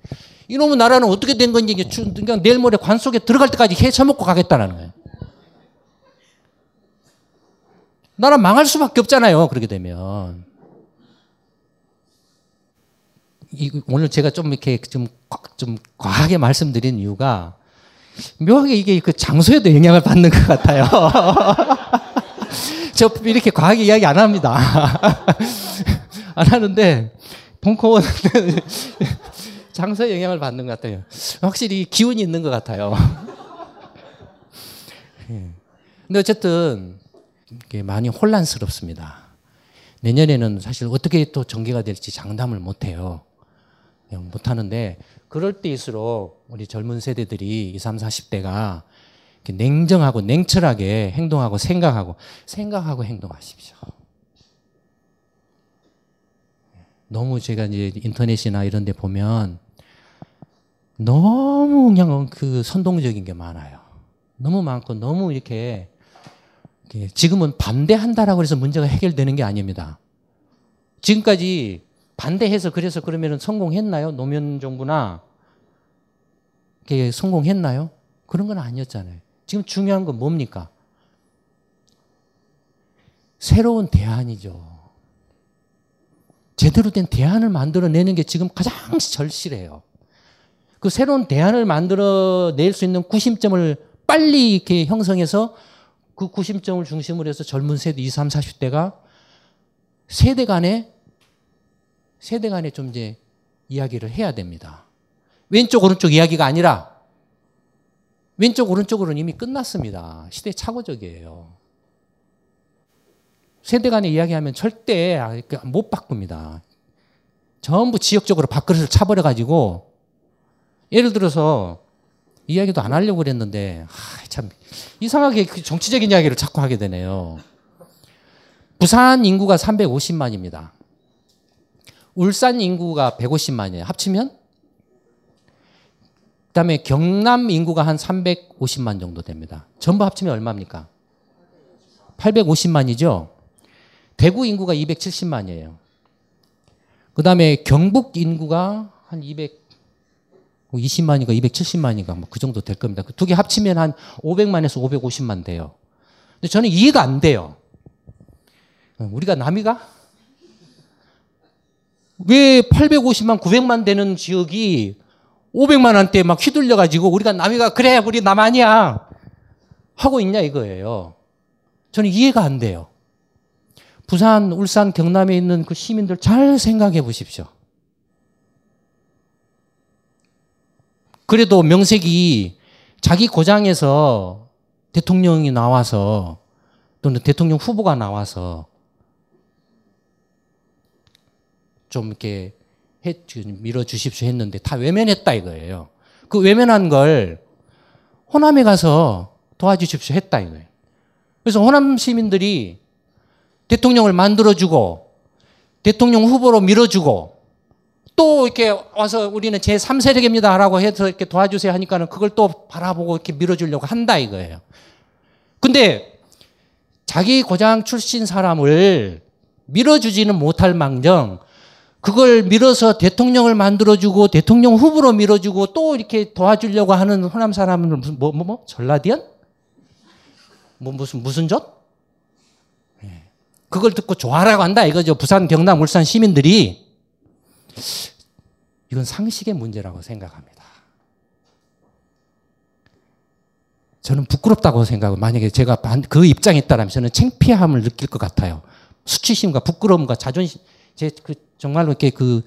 이놈의 나라는 어떻게 된 건지 이게 그냥 내일 모레 관 속에 들어갈 때까지 해 처먹고 가겠다는 거예요. 나라 망할 수밖에 없잖아요. 그렇게 되면. 이, 오늘 제가 좀 이렇게 좀, 좀 과하게 말씀드린 이유가 묘하게 이게 그 장소에도 영향을 받는 것 같아요. 저 이렇게 과하게 이야기 안 합니다. 안 하는데, 벙커원 장소에 영향을 받는 것 같아요. 확실히 기운이 있는 것 같아요. 예. 근데 어쨌든, 이게 많이 혼란스럽습니다. 내년에는 사실 어떻게 또 전개가 될지 장담을 못 해요. 못 하는데 그럴 때일수록 우리 젊은 세대들이 20, 30, 40대가 냉정하고 냉철하게 행동하고 생각하고 생각하고 행동하십시오. 너무 제가 이제 인터넷이나 이런 데 보면 너무 그냥 그 선동적인 게 많아요. 너무 많고 너무 이렇게 지금은 반대한다라고 해서 문제가 해결되는 게 아닙니다. 지금까지 반대해서 그래서 그러면 성공했나요? 노무현 정부나 성공했나요? 그런 건 아니었잖아요. 지금 중요한 건 뭡니까? 새로운 대안이죠. 제대로 된 대안을 만들어내는 게 지금 가장 절실해요. 그 새로운 대안을 만들어낼 수 있는 구심점을 빨리 이렇게 형성해서 그 구심점을 중심으로 해서 젊은 세대 20, 30, 40대가 세대 간에 세대 간에 좀 이제 이야기를 해야 됩니다. 왼쪽 오른쪽 이야기가 아니라 왼쪽 오른쪽으로는 이미 끝났습니다. 시대 착오적이에요. 세대 간에 이야기하면 절대 못 바꿉니다. 전부 지역적으로 밥그릇을 차버려 가지고 예를 들어서 이야기도 안 하려고 그랬는데 아, 참 이상하게 그 정치적인 이야기를 자꾸 하게 되네요. 부산 인구가 350만입니다. 울산 인구가 150만이에요. 합치면 그 다음에 경남 인구가 한 350만 정도 됩니다. 전부 합치면 얼마입니까? 850만이죠. 대구 인구가 270만이에요. 그 다음에 경북 인구가 한 220만인가 270만인가 뭐 그 정도 될 겁니다. 그 두 개 합치면 한 500만에서 550만 돼요. 근데 저는 이해가 안 돼요. 우리가 남이가 왜 850만, 900만 되는 지역이 500만 원대 막 휘둘려 가지고 우리가 남이가 그래 우리 남 아니야 하고 있냐 이거예요. 저는 이해가 안 돼요. 부산, 울산, 경남에 있는 그 시민들 잘 생각해 보십시오. 그래도 명색이 자기 고장에서 대통령이 나와서 또는 대통령 후보가 나와서 좀 이렇게 해, 밀어 주십시오 했는데 다 외면했다 이거예요. 그 외면한 걸 호남에 가서 도와주십시오 했다 이거예요. 그래서 호남 시민들이 대통령을 만들어주고 대통령 후보로 밀어주고 또 이렇게 와서 우리는 제3세력입니다 라고 해서 이렇게 도와주세요 하니까는 그걸 또 바라보고 이렇게 밀어주려고 한다 이거예요. 근데 자기 고장 출신 사람을 밀어주지는 못할 망정 그걸 밀어서 대통령을 만들어주고 대통령 후보로 밀어주고 또 이렇게 도와주려고 하는 호남 사람은 무슨 뭐, 뭐, 뭐? 전라디언? 뭐 무슨 무슨 전? 예. 그걸 듣고 좋아라고 한다 이거죠. 부산, 경남, 울산 시민들이 이건 상식의 문제라고 생각합니다. 저는 부끄럽다고 생각하고 만약에 제가 그 입장에 있다면 저는 창피함을 느낄 것 같아요. 수치심과 부끄러움과 자존심 제 그 정말로 이렇게 그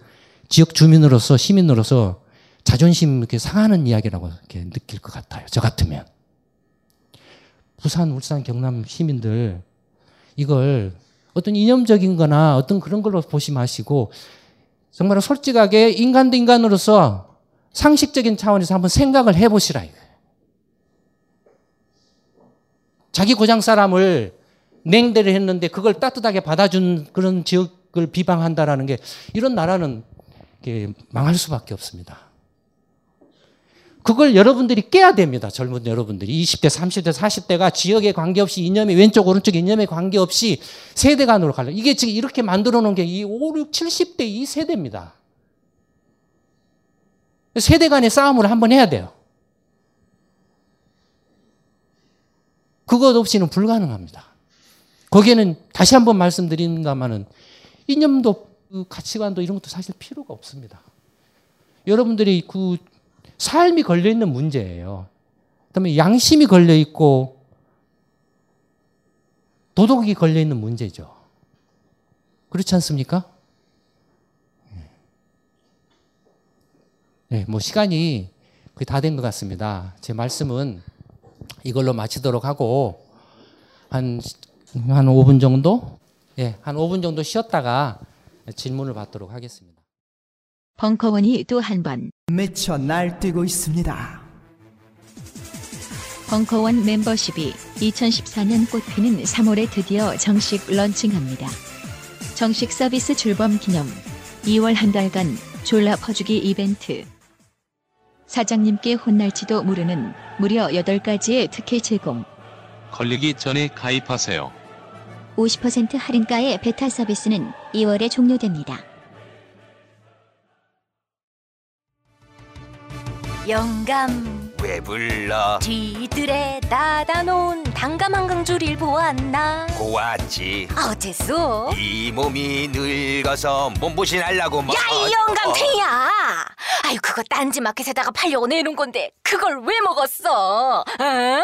지역 주민으로서 시민으로서 자존심 이렇게 상하는 이야기라고 이렇게 느낄 것 같아요. 저 같으면. 부산, 울산, 경남 시민들 이걸 어떤 이념적인 거나 어떤 그런 걸로 보시 마시고 정말 솔직하게 인간 대 인간으로서 상식적인 차원에서 한번 생각을 해 보시라 이거예요. 자기 고장 사람을 냉대를 했는데 그걸 따뜻하게 받아준 그런 지역 걸 비방한다라는 게 이런 나라는 망할 수밖에 없습니다. 그걸 여러분들이 깨야 됩니다. 젊은 여러분들이 20대, 30대, 40대가 지역에 관계없이 이념에 왼쪽 오른쪽 이념에 관계없이 세대 간으로 갈려. 이게 지금 이렇게 만들어 놓은 게 이 5, 6, 70대 이 세대입니다. 세대 간의 싸움을 한번 해야 돼요. 그것 없이는 불가능합니다. 거기에는 다시 한번 말씀드립니다만은 이념도 그 가치관도 이런 것도 사실 필요가 없습니다. 여러분들이 그 삶이 걸려 있는 문제예요. 그다음에 양심이 걸려 있고 도덕이 걸려 있는 문제죠. 그렇지 않습니까? 네, 뭐 시간이 거의 다 된 것 같습니다. 제 말씀은 이걸로 마치도록 하고 한, 한 5분 정도? 예, 한 5분 정도 쉬었다가 질문을 받도록 하겠습니다. 벙커원이 또 한 번 미쳐 날뛰고 있습니다. 벙커원 멤버십이 2014년 꽃피는 3월에 드디어 정식 런칭합니다. 정식 서비스 출범 기념 2월 한 달간 졸라 퍼주기 이벤트 사장님께 혼날지도 모르는 무려 8가지의 특혜 제공 걸리기 전에 가입하세요. 50% 할인가의 베타 서비스는 2월에 종료됩니다. 영감 왜 불러? 뒤뜰에 닫아 놓은 당감 한강줄일 보았나 고왔지. 어째서? 이 몸이 늙어서 몸보신 하려고 뭐. 야이 영감탱이야 아유 그거 딴지 마켓에다가 팔려고 내놓은 건데 그걸 왜 먹었어 어?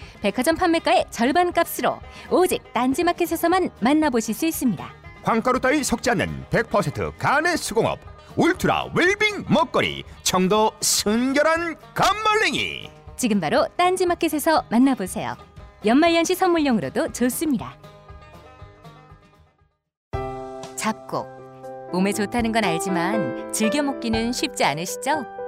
백화점 판매가의 절반 값으로 오직 딴지마켓에서만 만나보실 수 있습니다. 황가루 따위 섞지 않는 100% 간의 수공업 울트라 웰빙 먹거리 청도 순결한 감말랭이 지금 바로 딴지마켓에서 만나보세요. 연말연시 선물용으로도 좋습니다. 잡곡 몸에 좋다는 건 알지만 즐겨 먹기는 쉽지 않으시죠?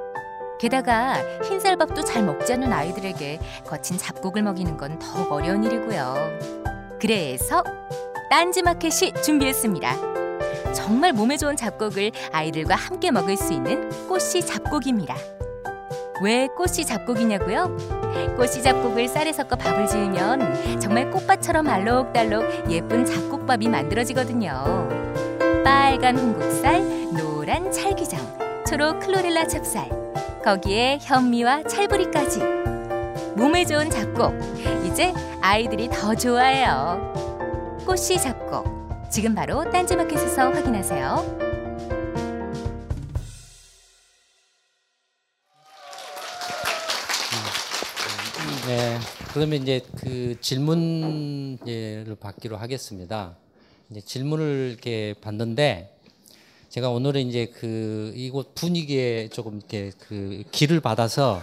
게다가 흰쌀밥도 잘 먹지 않는 아이들에게 거친 잡곡을 먹이는 건더 어려운 일이고요. 그래서 딴지마켓이 준비했습니다. 정말 몸에 좋은 잡곡을 아이들과 함께 먹을 수 있는 꽃씨 잡곡입니다. 왜 꽃씨 잡곡이냐고요? 꽃씨 잡곡을 쌀에 섞어 밥을 지으면 정말 꽃밭처럼 알록달록 예쁜 잡곡밥이 만들어지거든요. 빨간 홍국살, 노란 찰기장, 초록 클로렐라 찹쌀, 거기에 현미와 찰부리까지. 몸에 좋은 잡곡, 이제 아이들이 더 좋아해요. 꽃씨 잡곡, 지금 바로 딴지마켓에서 확인하세요. 네, 그러면 이제 그 질문을 받기로 하겠습니다. 이제 질문을 이렇게 받는데 제가 오늘은 이제 그 이곳 분위기에 조금 이렇게 그 길을 받아서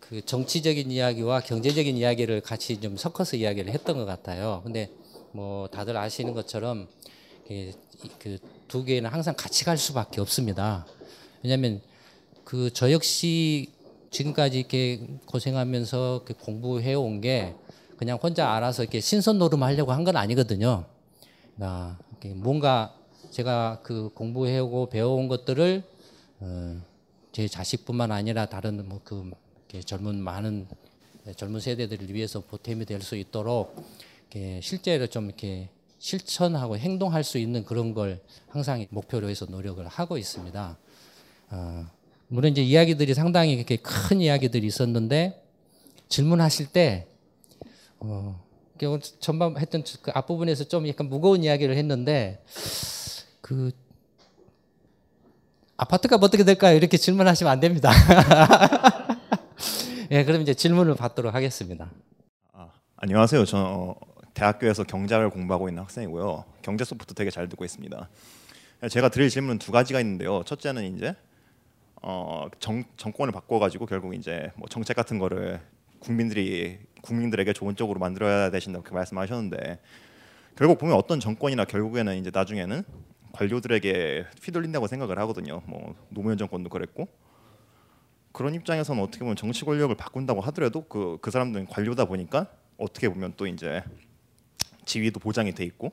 그 정치적인 이야기와 경제적인 이야기를 같이 좀 섞어서 이야기를 했던 것 같아요. 근데 뭐 다들 아시는 것처럼 그두 개는 항상 같이 갈 수밖에 없습니다. 왜냐하면 그 저 역시 지금까지 이렇게 고생하면서 공부해 온 게 그냥 혼자 알아서 이렇게 신선 노름하려고 한 건 아니거든요. 아, 뭔가 제가 그 공부해 오고 배워온 것들을 어, 제 자식뿐만 아니라 다른 뭐 그 젊은 많은 젊은 세대들을 위해서 보탬이 될 수 있도록 실제로 좀 이렇게 실천하고 행동할 수 있는 그런 걸 항상 목표로 해서 노력을 하고 있습니다. 어, 물론 이제 이야기들이 상당히 이렇게 큰 이야기들이 있었는데 질문하실 때 어, 전반 했던 그 앞부분에서 좀 약간 무거운 이야기를 했는데 그 아파트가 어떻게 될까요? 이렇게 질문하시면 안 됩니다. 예, 그럼 이제 질문을 받도록 하겠습니다. 아, 안녕하세요. 저 어, 대학교에서 경제학을 공부하고 있는 학생이고요. 경제 소프트 되게 잘 듣고 있습니다. 제가 드릴 질문은 두 가지가 있는데요. 첫째는 이제 어, 정, 정권을 바꿔가지고 결국 이제 뭐 정책 같은 거를 국민들이 국민들에게 좋은 쪽으로 만들어야 되신다고 말씀하셨는데 결국 보면 어떤 정권이나 결국에는 이제 나중에는 관료들에게 휘둘린다고 생각을 하거든요. 뭐 노무현 정권도 그랬고 그런 입장에서는 어떻게 보면 정치 권력을 바꾼다고 하더라도 그, 그 사람들은 관료다 보니까 어떻게 보면 또 이제 지위도 보장이 돼 있고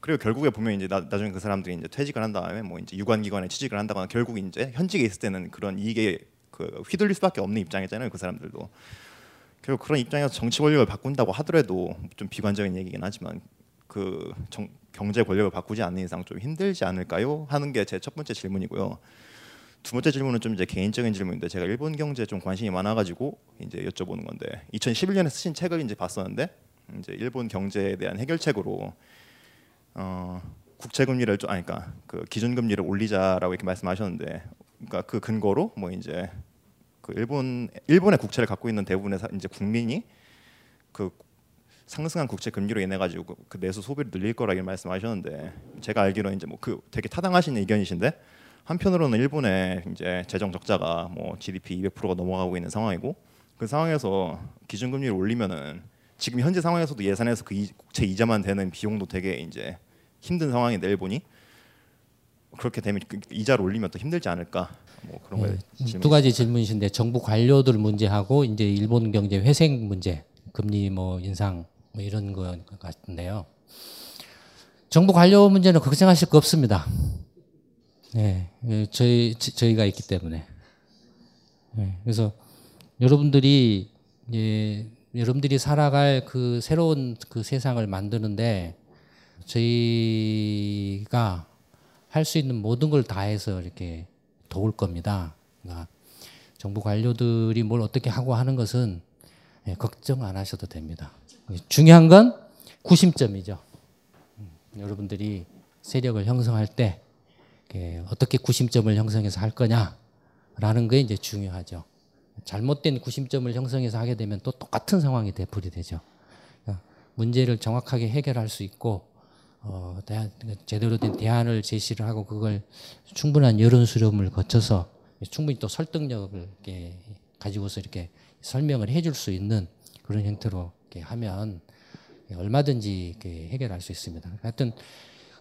그리고 결국에 보면 이제 나, 나중에 그 사람들이 이제 퇴직을 한 다음에 뭐 이제 유관 기관에 취직을 한다거나 결국 이제 현직에 있을 때는 그런 이익에 그 휘둘릴 수밖에 없는 입장이잖아요 그 사람들도 결국 그런 입장에서 정치 권력을 바꾼다고 하더라도 좀 비관적인 얘기긴 하지만 그 정, 경제 권력을 바꾸지 않는 이상 좀 힘들지 않을까요 하는 게 제 첫 번째 질문이고요. 두 번째 질문은 좀 이제 개인적인 질문인데 제가 일본 경제에 좀 관심이 많아가지고 이제 여쭤보는 건데 2011년에 쓰신 책을 이제 봤었는데 이제 일본 경제에 대한 해결책으로 어, 국채 금리를 좀 아니 그러니까 그 기준 금리를 올리자라고 이렇게 말씀하셨는데 그러니까 그 근거로 뭐 이제 그 일본 일본의 국채를 갖고 있는 대부분의 사, 이제 국민이 그 상승한 국채 금리로 인해 가지고 그 내수 소비를 늘릴 거라 고 말씀하셨는데 제가 알기로는 이제 뭐 그 되게 타당하신 의견이신데 한편으로는 일본의 이제 재정 적자가 뭐 GDP 200%가 넘어가고 있는 상황이고 그 상황에서 기준금리를 올리면은 지금 현재 상황에서도 예산에서 그 국채 이자만 되는 비용도 되게 이제 힘든 상황인데 일본이 그렇게 되면 그 이자를 올리면 또 힘들지 않을까? 뭐 그런 네, 거두 음, 가지 질문이신데 정부 관료들 문제하고 이제 일본 경제 회생 문제 금리 뭐 인상 뭐 이런 거 같은데요. 정부 관료 문제는 걱정하실 거 없습니다. 네, 저희 저희가 있기 때문에. 네, 그래서 여러분들이 예, 여러분들이 살아갈 그 새로운 그 세상을 만드는데 저희가 할 수 있는 모든 걸 다해서 이렇게 도울 겁니다. 그러니까 정부 관료들이 뭘 어떻게 하고 하는 것은 예, 걱정 안 하셔도 됩니다. 중요한 건 구심점이죠. 음, 여러분들이 세력을 형성할 때 어떻게 구심점을 형성해서 할 거냐라는 게 이제 중요하죠. 잘못된 구심점을 형성해서 하게 되면 또 똑같은 상황이 되풀이 되죠. 그러니까 문제를 정확하게 해결할 수 있고 어, 대안, 제대로 된 대안을 제시를 하고 그걸 충분한 여론 수렴을 거쳐서 충분히 또 설득력을 이렇게 가지고서 이렇게 설명을 해줄 수 있는 그런 형태로 이렇게 하면 얼마든지 이렇게 해결할 수 있습니다. 하여튼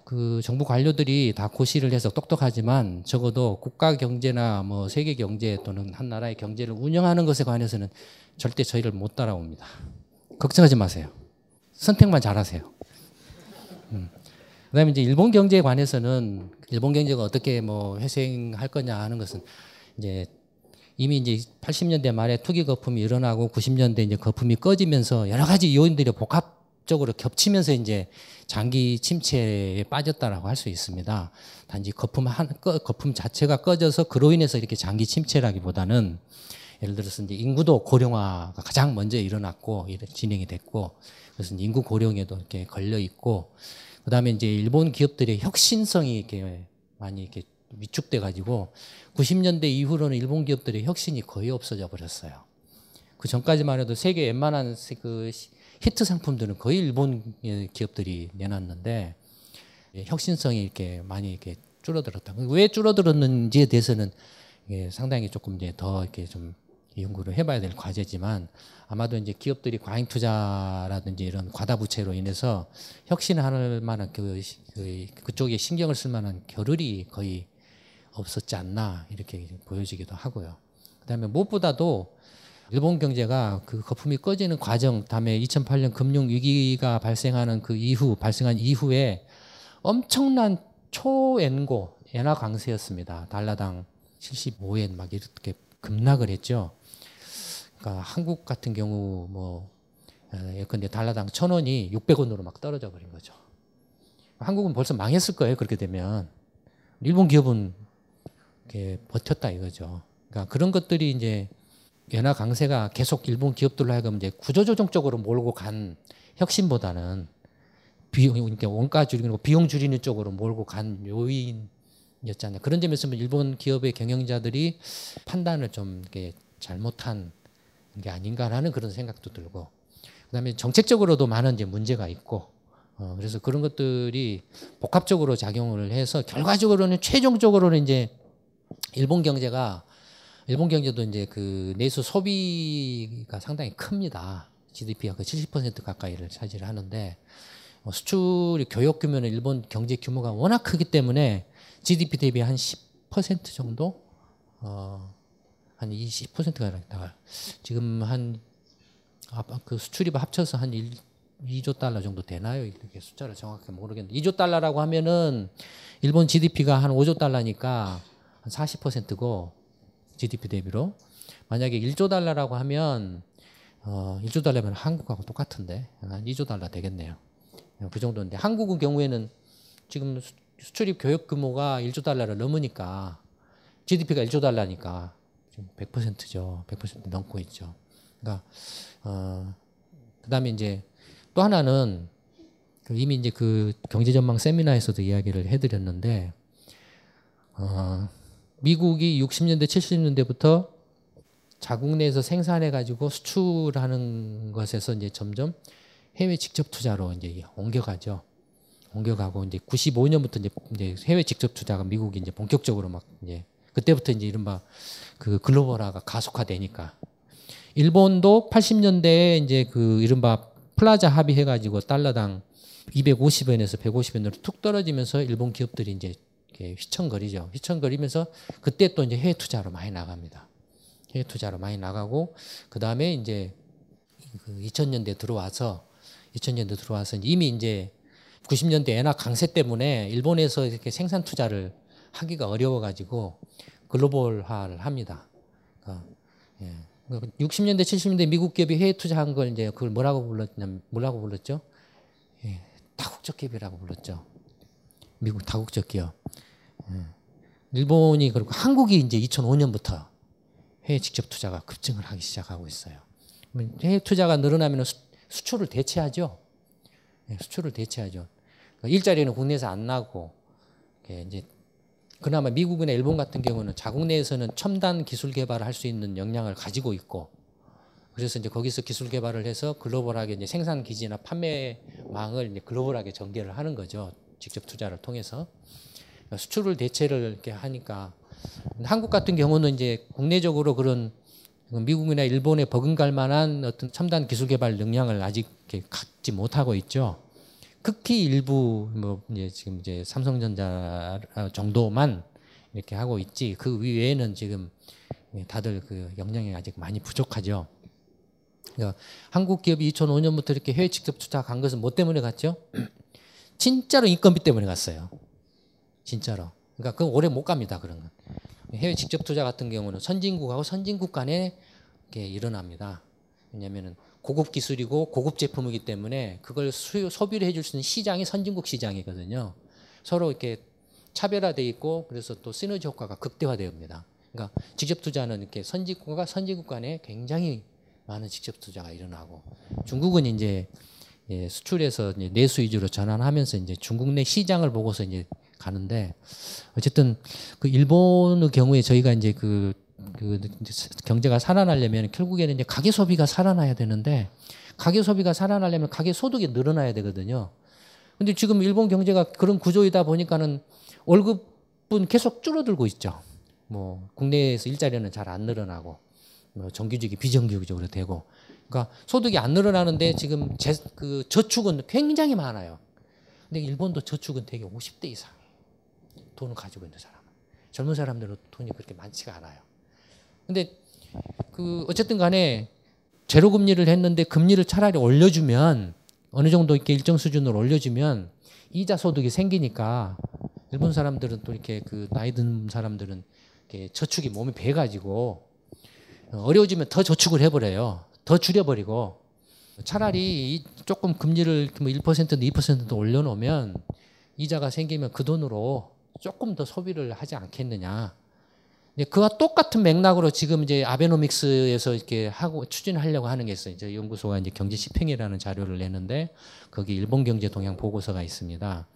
그 정부 관료들이 다 고시를 해서 똑똑하지만 적어도 국가 경제나 뭐 세계 경제 또는 한 나라의 경제를 운영하는 것에 관해서는 절대 저희를 못 따라옵니다. 걱정하지 마세요. 선택만 잘하세요. 음. 그다음에 이제 일본 경제에 관해서는 일본 경제가 어떻게 뭐 회생할 거냐 하는 것은 이제 이미 이제 80년대 말에 투기 거품이 일어나고 90년대 이제 거품이 꺼지면서 여러 가지 요인들이 복합적으로 겹치면서 이제 장기 침체에 빠졌다라고 할 수 있습니다. 단지 거품 한 거품 자체가 꺼져서 그로 인해서 이렇게 장기 침체라기보다는 예를 들어서 이제 인구도 고령화가 가장 먼저 일어났고 진행이 됐고 그래서 인구 고령에도 이렇게 걸려 있고 그다음에 이제 일본 기업들의 혁신성이 이렇게 많이 이렇게 위축돼 가지고 90년대 이후로는 일본 기업들의 혁신이 거의 없어져 버렸어요. 그 전까지만 해도 세계 웬만한 그 히트 상품들은 거의 일본 기업들이 내놨는데 혁신성이 이렇게 많이 이렇게 줄어들었다. 왜 줄어들었는지에 대해서는 상당히 조금 이제 더 이렇게 좀 연구를 해봐야 될 과제지만 아마도 이제 기업들이 과잉 투자라든지 이런 과다 부채로 인해서 혁신할 만한 그, 그 그쪽에 신경을 쓸 만한 겨를이 거의 없었지 않나 이렇게 보여지기도 하고요. 그다음에 무엇보다도 일본 경제가 그 거품이 꺼지는 과정, 다음에 2008년 금융 위기가 발생하는 그 이후 발생한 이후에 엄청난 초엔고 엔화 강세였습니다. 달러당 75엔 막 이렇게 급락을 했죠. 그러니까 한국 같은 경우 뭐 예컨대 달러당 천 원이 600원으로 막 떨어져 버린 거죠. 한국은 벌써 망했을 거예요. 그렇게 되면 일본 기업은 이렇게 버텼다 이거죠. 그러니까 그런 것들이 이제 연화 강세가 계속 일본 기업들로 하여금 이제 구조조정 쪽으로 몰고 간 혁신보다는 비용, 그러니까 원가 줄이고 비용 줄이는 쪽으로 몰고 간 요인이었잖아요. 그런 점에서 일본 기업의 경영자들이 판단을 좀 이렇게 잘못한 게 아닌가라는 그런 생각도 들고, 그다음에 정책적으로도 많은 이제 문제가 있고, 어, 그래서 그런 것들이 복합적으로 작용을 해서 결과적으로는 최종적으로는 이제 일본 경제가 일본 경제도 이제 그 내수 소비가 상당히 큽니다. GDP가 그 70% 가까이를 차지를 하는데 어, 수출이 교역 규모는 일본 경제 규모가 워낙 크기 때문에 GDP 대비 한 10% 정도 어, 한 20%가 나가 지금 한 그 수출입 합쳐서 한 1, 2조 달러 정도 되나요? 이렇게 숫자를 정확히 모르겠는데 2조 달러라고 하면은 일본 GDP가 한 5조 달러니까 한 40%고 GDP 대비로 만약에 1조 달러라고 하면 어 1조 달러면 한국하고 똑같은데 한 2조 달러 되겠네요. 그 정도인데 한국의 경우에는 지금 수출입 교역 규모가 1조 달러를 넘으니까 GDP가 1조 달러니까 지금 100%죠. 100% 넘고 있죠. 그러니까 어 그다음에 이제 또 하나는 그 이미 이제 그 경제전망 세미나에서도 이야기를 해드렸는데 어 미국이 60년대 70년대부터 자국 내에서 생산해 가지고 수출하는 것에서 이제 점점 해외 직접 투자로 이제 옮겨가죠. 옮겨가고 이제 95년부터 이제, 해외 직접 투자가 미국이 이제 본격적으로 막 이제 그때부터 이제 이른바 그 글로벌화가 가속화되니까 일본도 80년대에 이제 그 이른바 플라자 합의해가지고 달러당 250원에서 150원으로 툭 떨어지면서 일본 기업들이 이제 휘청거리죠. 휘청거리면서 그때 또 이제 해외 투자로 많이 나갑니다. 해외 투자로 많이 나가고 그 다음에 이제 그 2000년대 들어와서 2000년대 들어와서 이미 이제 90년대 엔화 강세 때문에 일본에서 이렇게 생산 투자를 하기가 어려워가지고 글로벌화를 합니다. 그러니까 예. 60년대 70년대 미국 기업이 해외 투자한 걸 이제 그걸 뭐라고 불렀냐 뭐라고 불렀죠? 예. 다국적 기업이라고 불렀죠. 미국 다국적 기업. 예. 일본이 그리고 한국이 이제 2005년부터 해외 직접 투자가 급증을 하기 시작하고 있어요. 해외 투자가 늘어나면 수, 수출을 대체하죠. 예, 수출을 대체하죠. 그러니까 일자리는 국내에서 안 나고 이제 그나마 미국이나 일본 같은 경우는 자국 내에서는 첨단 기술 개발을 할 수 있는 역량을 가지고 있고 그래서 이제 거기서 기술 개발을 해서 글로벌하게 이제 생산 기지나 판매망을 이제 글로벌하게 전개를 하는 거죠. 직접 투자를 통해서 수출을 대체를 이렇게 하니까 한국 같은 경우는 이제 국내적으로 그런 미국이나 일본에 버금갈 만한 어떤 첨단 기술 개발 역량을 아직 갖지 못하고 있죠. 극히 일부 뭐 이제 지금 이제 삼성전자 정도만 이렇게 하고 있지 그 외에는 지금 다들 그 역량이 아직 많이 부족하죠. 그러니까 한국 기업이 2005년부터 이렇게 해외 직접 투자 간 것은 뭐 때문에 갔죠? 진짜로 인건비 때문에 갔어요. 진짜로. 그러니까 그 오래 못 갑니다. 그런 건. 해외 직접 투자 같은 경우는 선진국하고 선진국 간에 이렇게 일어납니다. 왜냐하면은 고급 기술이고 고급 제품이기 때문에 그걸 수요, 소비를 해줄 수 있는 시장이 선진국 시장이거든요. 서로 이렇게 차별화돼 있고 그래서 또 시너지 효과가 극대화됩니다. 그러니까 직접 투자는 이렇게 선진국과 선진국 간에 굉장히 많은 직접 투자가 일어나고 중국은 이제 예, 수출에서 이제 내수 위주로 전환하면서 이제 중국 내 시장을 보고서 이제 가는데 어쨌든 그 일본의 경우에 저희가 이제 그, 그 경제가 살아나려면 결국에는 이제 가계 소비가 살아나야 되는데 가계 소비가 살아나려면 가계 소득이 늘어나야 되거든요. 근데 지금 일본 경제가 그런 구조이다 보니까는 월급은 계속 줄어들고 있죠. 뭐 국내에서 일자리는 잘 안 늘어나고 뭐 정규직이 비정규직으로 되고 그러니까 소득이 안 늘어나는데 지금 제, 그 저축은 굉장히 많아요. 근데 일본도 저축은 되게 50대 이상. 돈을 가지고 있는 사람은. 젊은 사람들은 돈이 그렇게 많지가 않아요. 근데 그 어쨌든 간에 제로 금리를 했는데 금리를 차라리 올려주면 어느 정도 이렇게 일정 수준으로 올려주면 이자 소득이 생기니까 일본 사람들은 또 이렇게 그 나이 든 사람들은 이렇게 저축이 몸에 배 가지고 어려워지면 더 저축을 해버려요. 더 줄여버리고 차라리 조금 금리를 1%도 2%도 올려놓으면 이자가 생기면 그 돈으로 조금 더 소비를 하지 않겠느냐. 그와 똑같은 맥락으로 지금 이제 아베노믹스에서 이렇게 하고 추진하려고 하는 게 있어요. 이제 연구소가 이제 경제 시평이라는 자료를 내는데 거기 일본 경제 동향 보고서가 있습니다.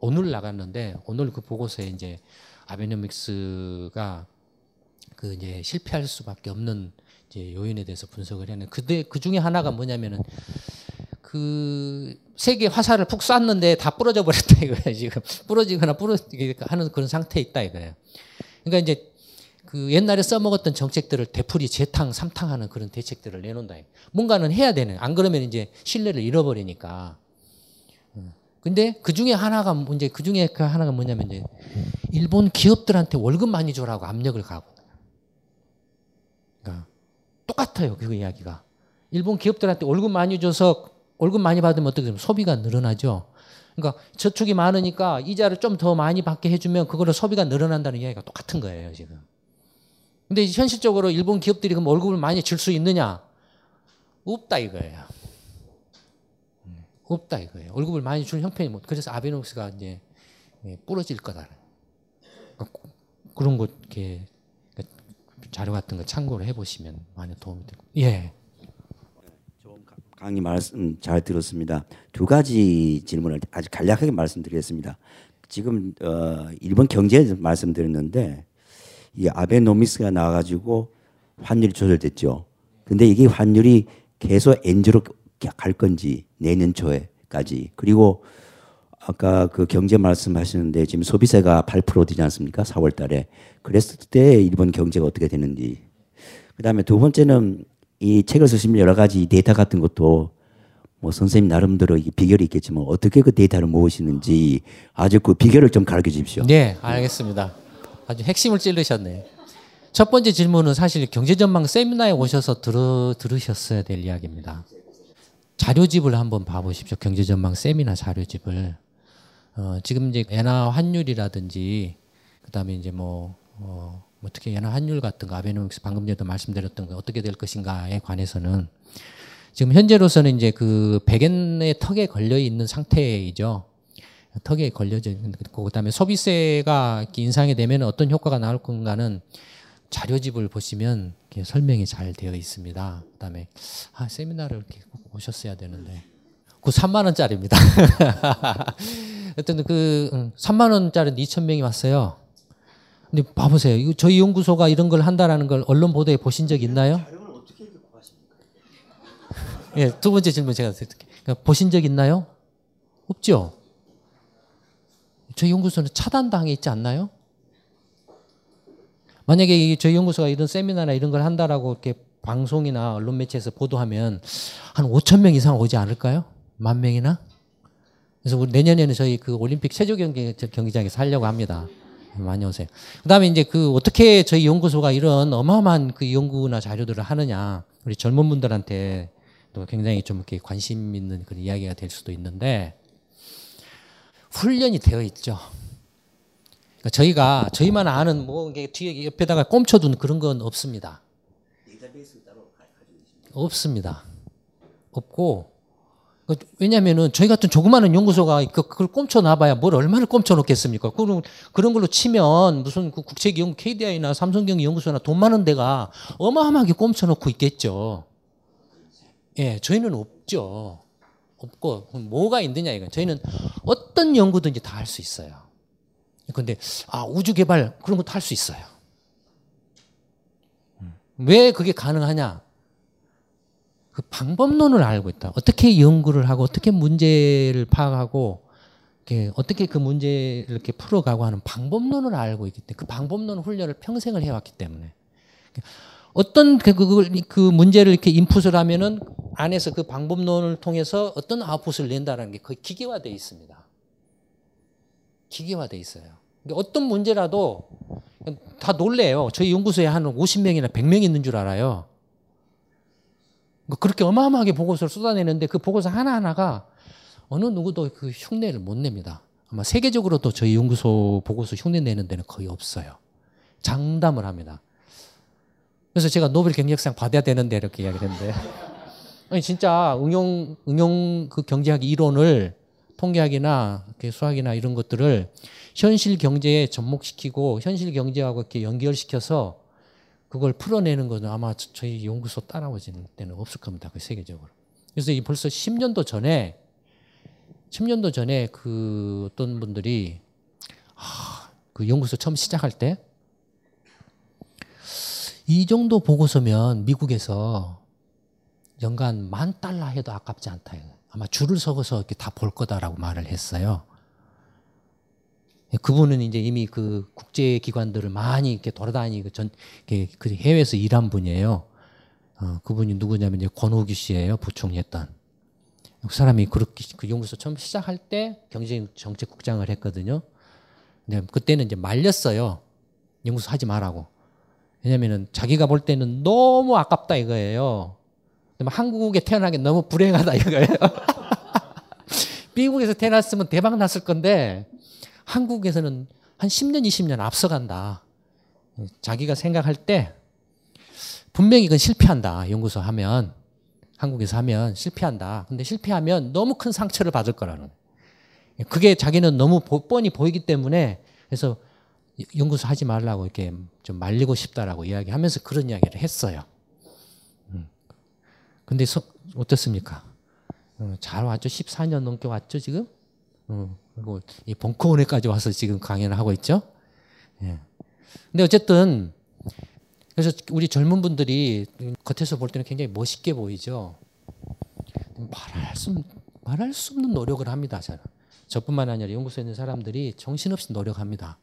오늘 나갔는데 오늘 그 보고서에 이제 아베노믹스가 그 이제 실패할 수밖에 없는 이제 요인에 대해서 분석을 했는데 그 중에 하나가 뭐냐면은 그 세계 화살을 푹 쐈는데 다 부러져 버렸다 이거예요. 지금 부러지거나 부러지게 하는 그런 상태에 있다 이거예요. 그러니까 이제 그 옛날에 써먹었던 정책들을 되풀이 재탕, 삼탕하는 그런 대책들을 내놓는다. 뭔가는 해야 되는. 안 그러면 이제 신뢰를 잃어버리니까. 음. 근데 그 중에 하나가 문제, 그 중에 그 하나가 뭐냐면 이제 일본 기업들한테 월급 많이 줘라고 압력을 가고. 그러니까 똑같아요. 그 이야기가. 일본 기업들한테 월급 많이 줘서 월급 많이 받으면 어떻게 되면 소비가 늘어나죠. 그러니까 저축이 많으니까 이자를 좀 더 많이 받게 해주면 그걸로 소비가 늘어난다는 이야기가 똑같은 거예요 지금. 근데 현실적으로 일본 기업들이 그럼 월급을 많이 줄 수 있느냐? 없다 이거예요. 음, 없다 이거예요. 월급을 많이 줄 형편이 못. 그래서 아베노믹스가 이제 예, 부러질 거다. 그러니까 그런 거 이렇게 자료 같은 거 참고를 해보시면 많이 도움이 되고. 예. 강의 말씀 잘 들었습니다. 두 가지 질문을 아주 간략하게 말씀드리겠습니다. 지금 어, 일본 경제 말씀드렸는데 이 아베노미스가 나와가지고 환율이 조절됐죠. 근데 이게 환율이 계속 엔저로 갈 건지 내년 초에까지 그리고 아까 그 경제 말씀하시는데 지금 소비세가 8% 되지 않습니까? 4월 달에 그랬을 때 일본 경제가 어떻게 되는지 그 다음에 두 번째는 이 책을 쓰시면 여러 가지 데이터 같은 것도 뭐 선생님 나름대로 비결이 있겠지만 어떻게 그 데이터를 모으시는지 아주 그 비결을 좀 가르쳐 주십시오. 네, 알겠습니다. 아주 핵심을 찔르셨네. 첫 번째 질문은 사실 경제전망 세미나에 오셔서 들어, 들으셨어야 될 이야기입니다. 자료집을 한번 봐보십시오. 경제전망 세미나 자료집을. 어, 지금 이제 엔화 환율이라든지 그다음에 이제 뭐 어, 뭐 특히 연화 환율 같은 거 아베노믹스 방금 전에도 말씀드렸던 거 어떻게 될 것인가에 관해서는 지금 현재로서는 이제 그 백엔의 턱에 걸려 있는 상태이죠. 턱에 걸려져 있는 거 그다음에 소비세가 인상이 되면 어떤 효과가 나올 건가는 자료집을 보시면 설명이 잘 되어 있습니다. 그 다음에 아 세미나를 이렇게 오셨어야 되는데 그 3만 원짜리입니다. 어떤 그 3만 원짜리 2천 명이 왔어요. 근데 봐보세요. 이거 저희 연구소가 이런 걸 한다라는 걸 언론 보도에 보신 적 있나요? 예, 두 번째 질문 제가 드릴게요. 그러니까 보신 적 있나요? 없죠. 저희 연구소는 차단당해 있지 않나요? 만약에 저희 연구소가 이런 세미나나 이런 걸 한다라고 이렇게 방송이나 언론 매체에서 보도하면 한 5천 명 이상 오지 않을까요? 만 명이나? 그래서 우리 내년에는 저희 그 올림픽 체조 경기 경기장에서 하려고 합니다. 많이 오세요. 그다음에 이제 그 어떻게 저희 연구소가 이런 어마어마한 그 연구나 자료들을 하느냐 우리 젊은 분들한테 또 굉장히 좀 이렇게 관심 있는 그런 이야기가 될 수도 있는데 훈련이 되어 있죠. 그러니까 저희가 저희만 아는 뭐 이게 뒤에 옆에다가 꼼쳐둔 그런 건 없습니다. 없습니다. 없고 그 왜냐면은 저희 같은 조그마한 연구소가 그, 그걸 꼼쳐놔봐야 뭘 얼마나 꼼쳐놓겠습니까? 그런, 그런 걸로 치면 무슨 그 국제기업 KDI나 삼성경기 연구소나 돈 많은 데가 어마어마하게 꼼쳐놓고 있겠죠. 예, 저희는 없죠. 없고, 뭐가 있느냐, 이건. 저희는 어떤 연구든지 다 할 수 있어요. 근데, 아, 우주 개발, 그런 것도 할 수 있어요. 음. 왜 그게 가능하냐? 그 방법론을 알고 있다. 어떻게 연구를 하고 어떻게 문제를 파악하고 어떻게 그 문제를 이렇게 풀어가고 하는 방법론을 알고 있기 때문에 그 방법론 훈련을 평생을 해왔기 때문에 어떤 그, 그, 그 문제를 이렇게 인풋을 하면은 안에서 그 방법론을 통해서 어떤 아웃풋을 낸다는 게 거의 기계화되어 있습니다. 기계화되어 있어요. 그러니까 어떤 문제라도 다 놀래요. 저희 연구소에 한 50명이나 100명 있는 줄 알아요. 뭐 그렇게 어마어마하게 보고서를 쏟아내는데 그 보고서 하나하나가 어느 누구도 그 흉내를 못 냅니다. 아마 세계적으로도 저희 연구소 보고서 흉내 내는 데는 거의 없어요. 장담을 합니다. 그래서 제가 노벨 경제학상 받아야 되는데 이렇게 이야기를 했는데 아니 진짜 응용 응용 그 경제학 이론을 통계학이나 수학이나 이런 것들을 현실 경제에 접목시키고 현실 경제하고 이렇게 연결시켜서 그걸 풀어내는 것은 아마 저희 연구소 따라오지는 때는 없을 겁니다. 그 세계적으로. 그래서 벌써 10년도 전에 10년도 전에 그 어떤 분들이 아, 그 연구소 처음 시작할 때 이 정도 보고서면 미국에서 연간 만 달러 해도 아깝지 않다. 아마 줄을 서서 이렇게 다 볼 거다라고 말을 했어요. 예, 그분은 이제 이미 그 국제 기관들을 많이 이렇게 돌아다니고 그 해외에서 일한 분이에요. 어, 그분이 누구냐면 이제 권호규 씨예요. 부총리했던. 그 사람이 그렇게 그 연구소 처음 시작할 때 경제정책국장을 했거든요. 근데 그때는 이제 말렸어요. 연구소 하지 말라고. 왜냐면은 자기가 볼 때는 너무 아깝다 이거예요. 한국에 태어나기 너무 불행하다 이거예요. 미국에서 태어났으면 대박 났을 건데 한국에서는 한 10년, 20년 앞서간다. 자기가 생각할 때 분명히 이건 실패한다. 연구소 하면 한국에서 하면 실패한다. 근데 실패하면 너무 큰 상처를 받을 거라는. 그게 자기는 너무 뻔히 보이기 때문에 그래서 연구소 하지 말라고 이렇게 좀 말리고 싶다라고 이야기하면서 그런 이야기를 했어요. 음. 근데 소, 어떻습니까? 어, 잘 왔죠. 14년 넘게 왔죠 지금. 어, 그리고 이 벙커원에까지 와서 지금 강연을 하고 있죠. 예. 근데 어쨌든 그래서 우리 젊은 분들이 겉에서 볼 때는 굉장히 멋있게 보이죠. 말할 수 말할 수 없는 노력을 합니다. 저는 저뿐만 아니라 연구소에 있는 사람들이 정신없이 노력합니다.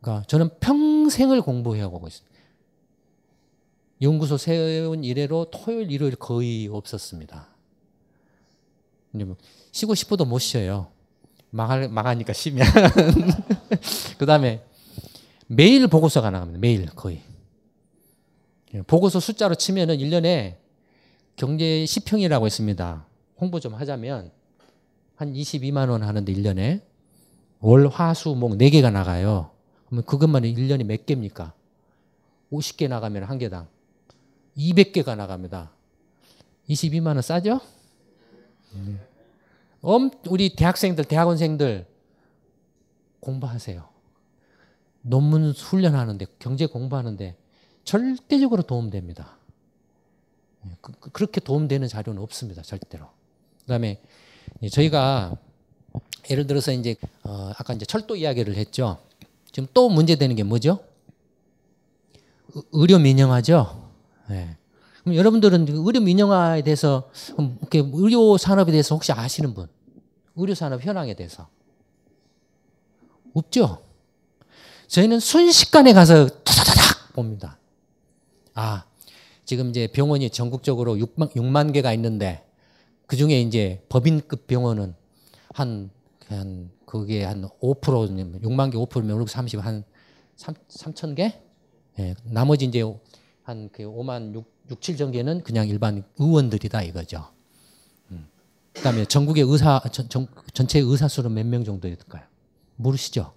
그러니까 저는 평생을 공부해 오고 있습니다. 연구소 세운 이래로 토요일, 일요일 거의 없었습니다. 뭐 쉬고 싶어도 못 쉬어요. 망할, 망하니까 쉬면. 그 다음에 매일 보고서가 나갑니다. 매일 거의. 예, 보고서 숫자로 치면은 1년에 경제 10평이라고 있습니다. 홍보 좀 하자면 한 22만 원 하는데 1년에 월, 화, 수, 목 4개가 나가요. 그러면 그것만 1년에 몇 개입니까? 50개 나가면 한 개당 200개가 나갑니다. 22만 원 싸죠? 네. 엄, 우리 대학생들, 대학원생들 공부하세요. 논문 훈련하는데, 경제 공부하는데 절대적으로 도움됩니다. 예, 그, 그, 그렇게 도움되는 자료는 없습니다. 절대로. 그 다음에 저희가 예를 들어서 이제 어, 아까 이제 철도 이야기를 했죠. 지금 또 문제되는 게 뭐죠? 의료 민영화죠. 네. 여러분들은 의료 민영화에 대해서 의료 산업에 대해서 혹시 아시는 분? 의료 산업 현황에 대해서 없죠. 저희는 순식간에 가서 타다다닥 봅니다. 아, 지금 이제 병원이 전국적으로 6만, 6만 개가 있는데 그 중에 이제 법인급 병원은 한, 한, 그게 한 5%, 6만 개 5%면 우리 30, 한 3, 3천 개? 예, 나머지 이제 한그 5만 6, 6, 7천 개는 그냥 일반 의원들이다 이거죠. 음. 그 다음에 전국의 의사, 전, 전, 전체 의사 수는 몇 명 정도 될까요? 모르시죠?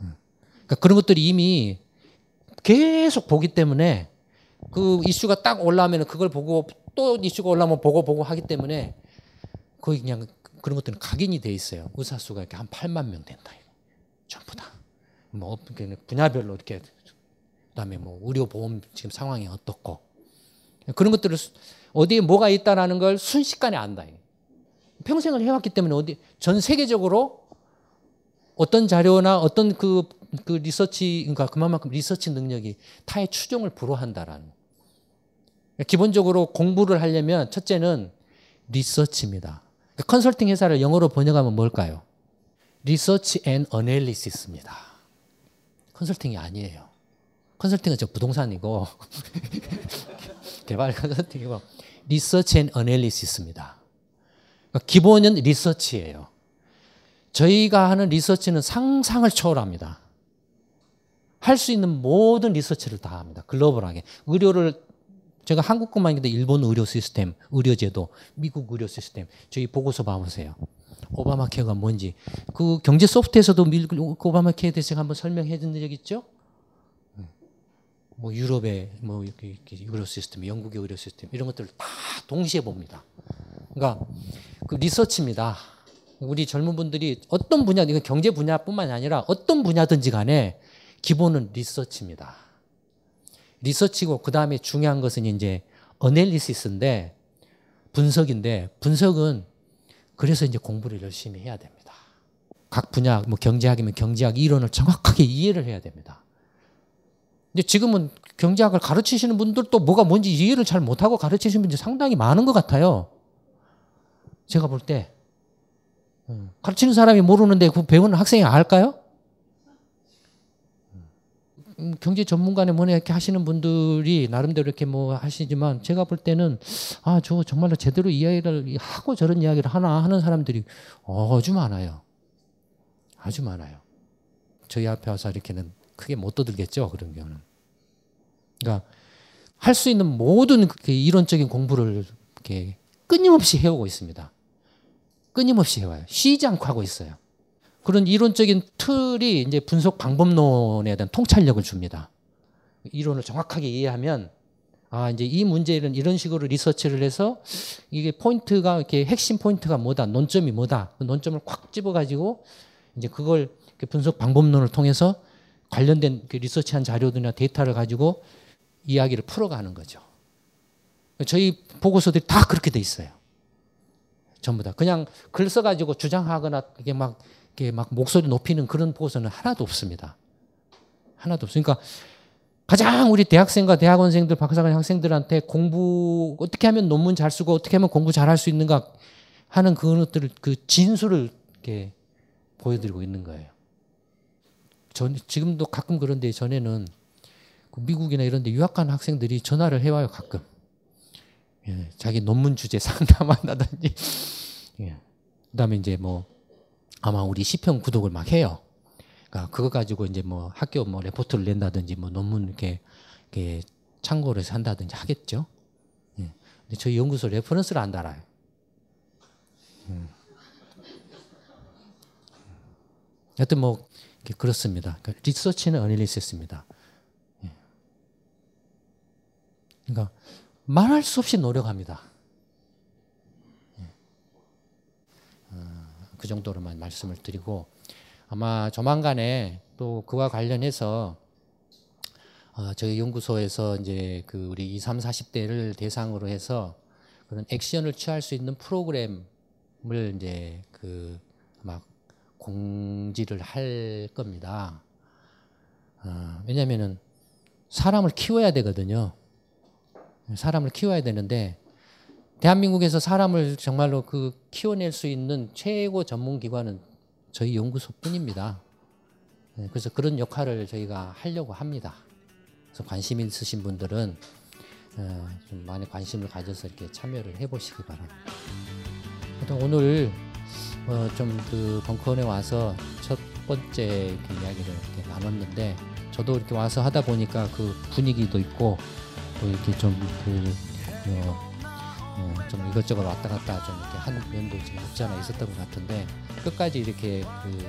음. 그러니까 그런 것들이 이미 계속 보기 때문에 그 이슈가 딱 올라오면 그걸 보고 또 이슈가 올라오면 보고 보고 하기 때문에 거의 그냥 그런 것들은 각인이 돼 있어요. 의사 수가 이렇게 한 8만 명 된다. 전부 다. 뭐 분야별로 이렇게 그다음에 뭐 의료 보험 지금 상황이 어떻고 그런 것들을 어디에 뭐가 있다라는 걸 순식간에 안다. 평생을 해왔기 때문에 어디 전 세계적으로 어떤 자료나 어떤 그, 그 리서치 그러니까 그만큼 리서치 능력이 타의 추종을 불허한다라는. 기본적으로 공부를 하려면 첫째는 리서치입니다. 컨설팅 회사를 영어로 번역하면 뭘까요? research and analysis입니다. 컨설팅이 아니에요. 컨설팅은 저 부동산이고 개발 컨설팅이고 research and analysis입니다. 그러니까 기본은 리서치예요. 저희가 하는 리서치는 상상을 초월합니다. 할 수 있는 모든 리서치를 다 합니다. 글로벌하게. 의료를 제가 한국 것만 아닌데 일본 의료 시스템, 의료제도, 미국 의료 시스템. 저희 보고서 봐보세요. 오바마 케어가 뭔지. 그 경제 소프트에서도 그 오바마 케어에 대해서 한번 설명해 준 적 있죠? 뭐 유럽의 뭐 이렇게, 의료 시스템, 영국의 의료 시스템 이런 것들을 다 동시에 봅니다. 그러니까 그 리서치입니다. 우리 젊은 분들이 어떤 분야, 이건 경제 분야뿐만 아니라 어떤 분야든지 간에 기본은 리서치입니다. 리서치고 그 다음에 중요한 것은 이제 어넬리시스인데 분석인데 분석은 그래서 이제 공부를 열심히 해야 됩니다. 각 분야, 뭐 경제학이면 경제학 이론을 정확하게 이해를 해야 됩니다. 근데 지금은 경제학을 가르치시는 분들도 뭐가 뭔지 이해를 잘 못하고 가르치시는 분들이 상당히 많은 것 같아요. 제가 볼 때 가르치는 사람이 모르는데 그 배우는 학생이 알까요? 음, 경제 전문가네 뭐네 이렇게 하시는 분들이 나름대로 이렇게 뭐 하시지만 제가 볼 때는 아 저 정말로 제대로 이야기를 하고 저런 이야기를 하나 하는 사람들이 아주 많아요. 아주 많아요. 저희 앞에 와서 이렇게는 크게 못 떠들겠죠 그런 경우는. 그러니까 할 수 있는 모든 그 이론적인 공부를 이렇게 끊임없이 해오고 있습니다. 끊임없이 해와요. 쉬지 않고 하고 있어요. 그런 이론적인 틀이 이제 분석 방법론에 대한 통찰력을 줍니다. 이론을 정확하게 이해하면 아 이제 이 문제는 이런 식으로 리서치를 해서 이게 포인트가 이렇게 핵심 포인트가 뭐다, 논점이 뭐다, 그 논점을 꽉 집어가지고 이제 그걸 분석 방법론을 통해서 관련된 그 리서치한 자료들이나 데이터를 가지고 이야기를 풀어가는 거죠. 저희 보고서들이 다 그렇게 돼 있어요. 전부 다 그냥 글 써가지고 주장하거나 이게 막 이게 막 목소리 높이는 그런 보고서는 하나도 없습니다. 하나도 없으니까 그러니까 가장 우리 대학생과 대학원생들, 박사과정 학생들한테 공부 어떻게 하면 논문 잘 쓰고 어떻게 하면 공부 잘 할 수 있는가 하는 그것들을 그 진수를 이렇게 보여드리고 있는 거예요. 전 지금도 가끔 그런데 전에는 그 미국이나 이런 데 유학 간 학생들이 전화를 해와요 가끔. 예, 자기 논문 주제 상담한다든지. 예. 그 다음에 이제 뭐 아마 우리 시평 구독을 막 해요. 그러니까 그거 가지고 이제 뭐 학교 뭐 레포트를 낸다든지 뭐 논문 이렇게, 이렇게 참고를 해서 한다든지 하겠죠. 예. 근데 저희 연구소 reference를 안 달아요. 음. 하여튼 뭐 그렇습니다. 그러니까 research and analysis입니다. 예. 그러니까 말할 수 없이 노력합니다. 예. 어, 그 정도로만 말씀을 드리고 아마 조만간에 또 그와 관련해서 어, 저희 연구소에서 이제 그 우리 20, 30, 40대를 대상으로 해서 그런 액션을 취할 수 있는 프로그램을 이제 그 아마 공지를 할 겁니다. 어, 왜냐하면은 사람을 키워야 되거든요. 사람을 키워야 되는데 대한민국에서 사람을 정말로 그 키워낼 수 있는 최고 전문 기관은 저희 연구소뿐입니다. 네, 그래서 그런 역할을 저희가 하려고 합니다. 그래서 관심 있으신 분들은 어, 좀 많이 관심을 가져서 이렇게 참여를 해보시기 바랍니다. 오늘 어, 좀그 벙커원에 와서 첫 번째 이렇게 이야기를 이렇게 나눴는데 저도 이렇게 와서 하다 보니까 그 분위기도 있고 또 이렇게 좀그 어, 어, 좀 이것저것 왔다 갔다 좀 이렇게 한 면도 좀 없지 않아 있었던 것 같은데 끝까지 이렇게 그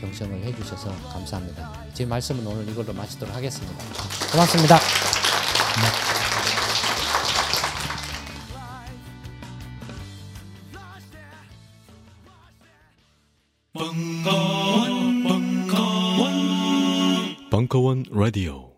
경청을 해주셔서 감사합니다. 제 말씀은 오늘 이걸로 마치도록 하겠습니다. 고맙습니다. 벙커원 라디오.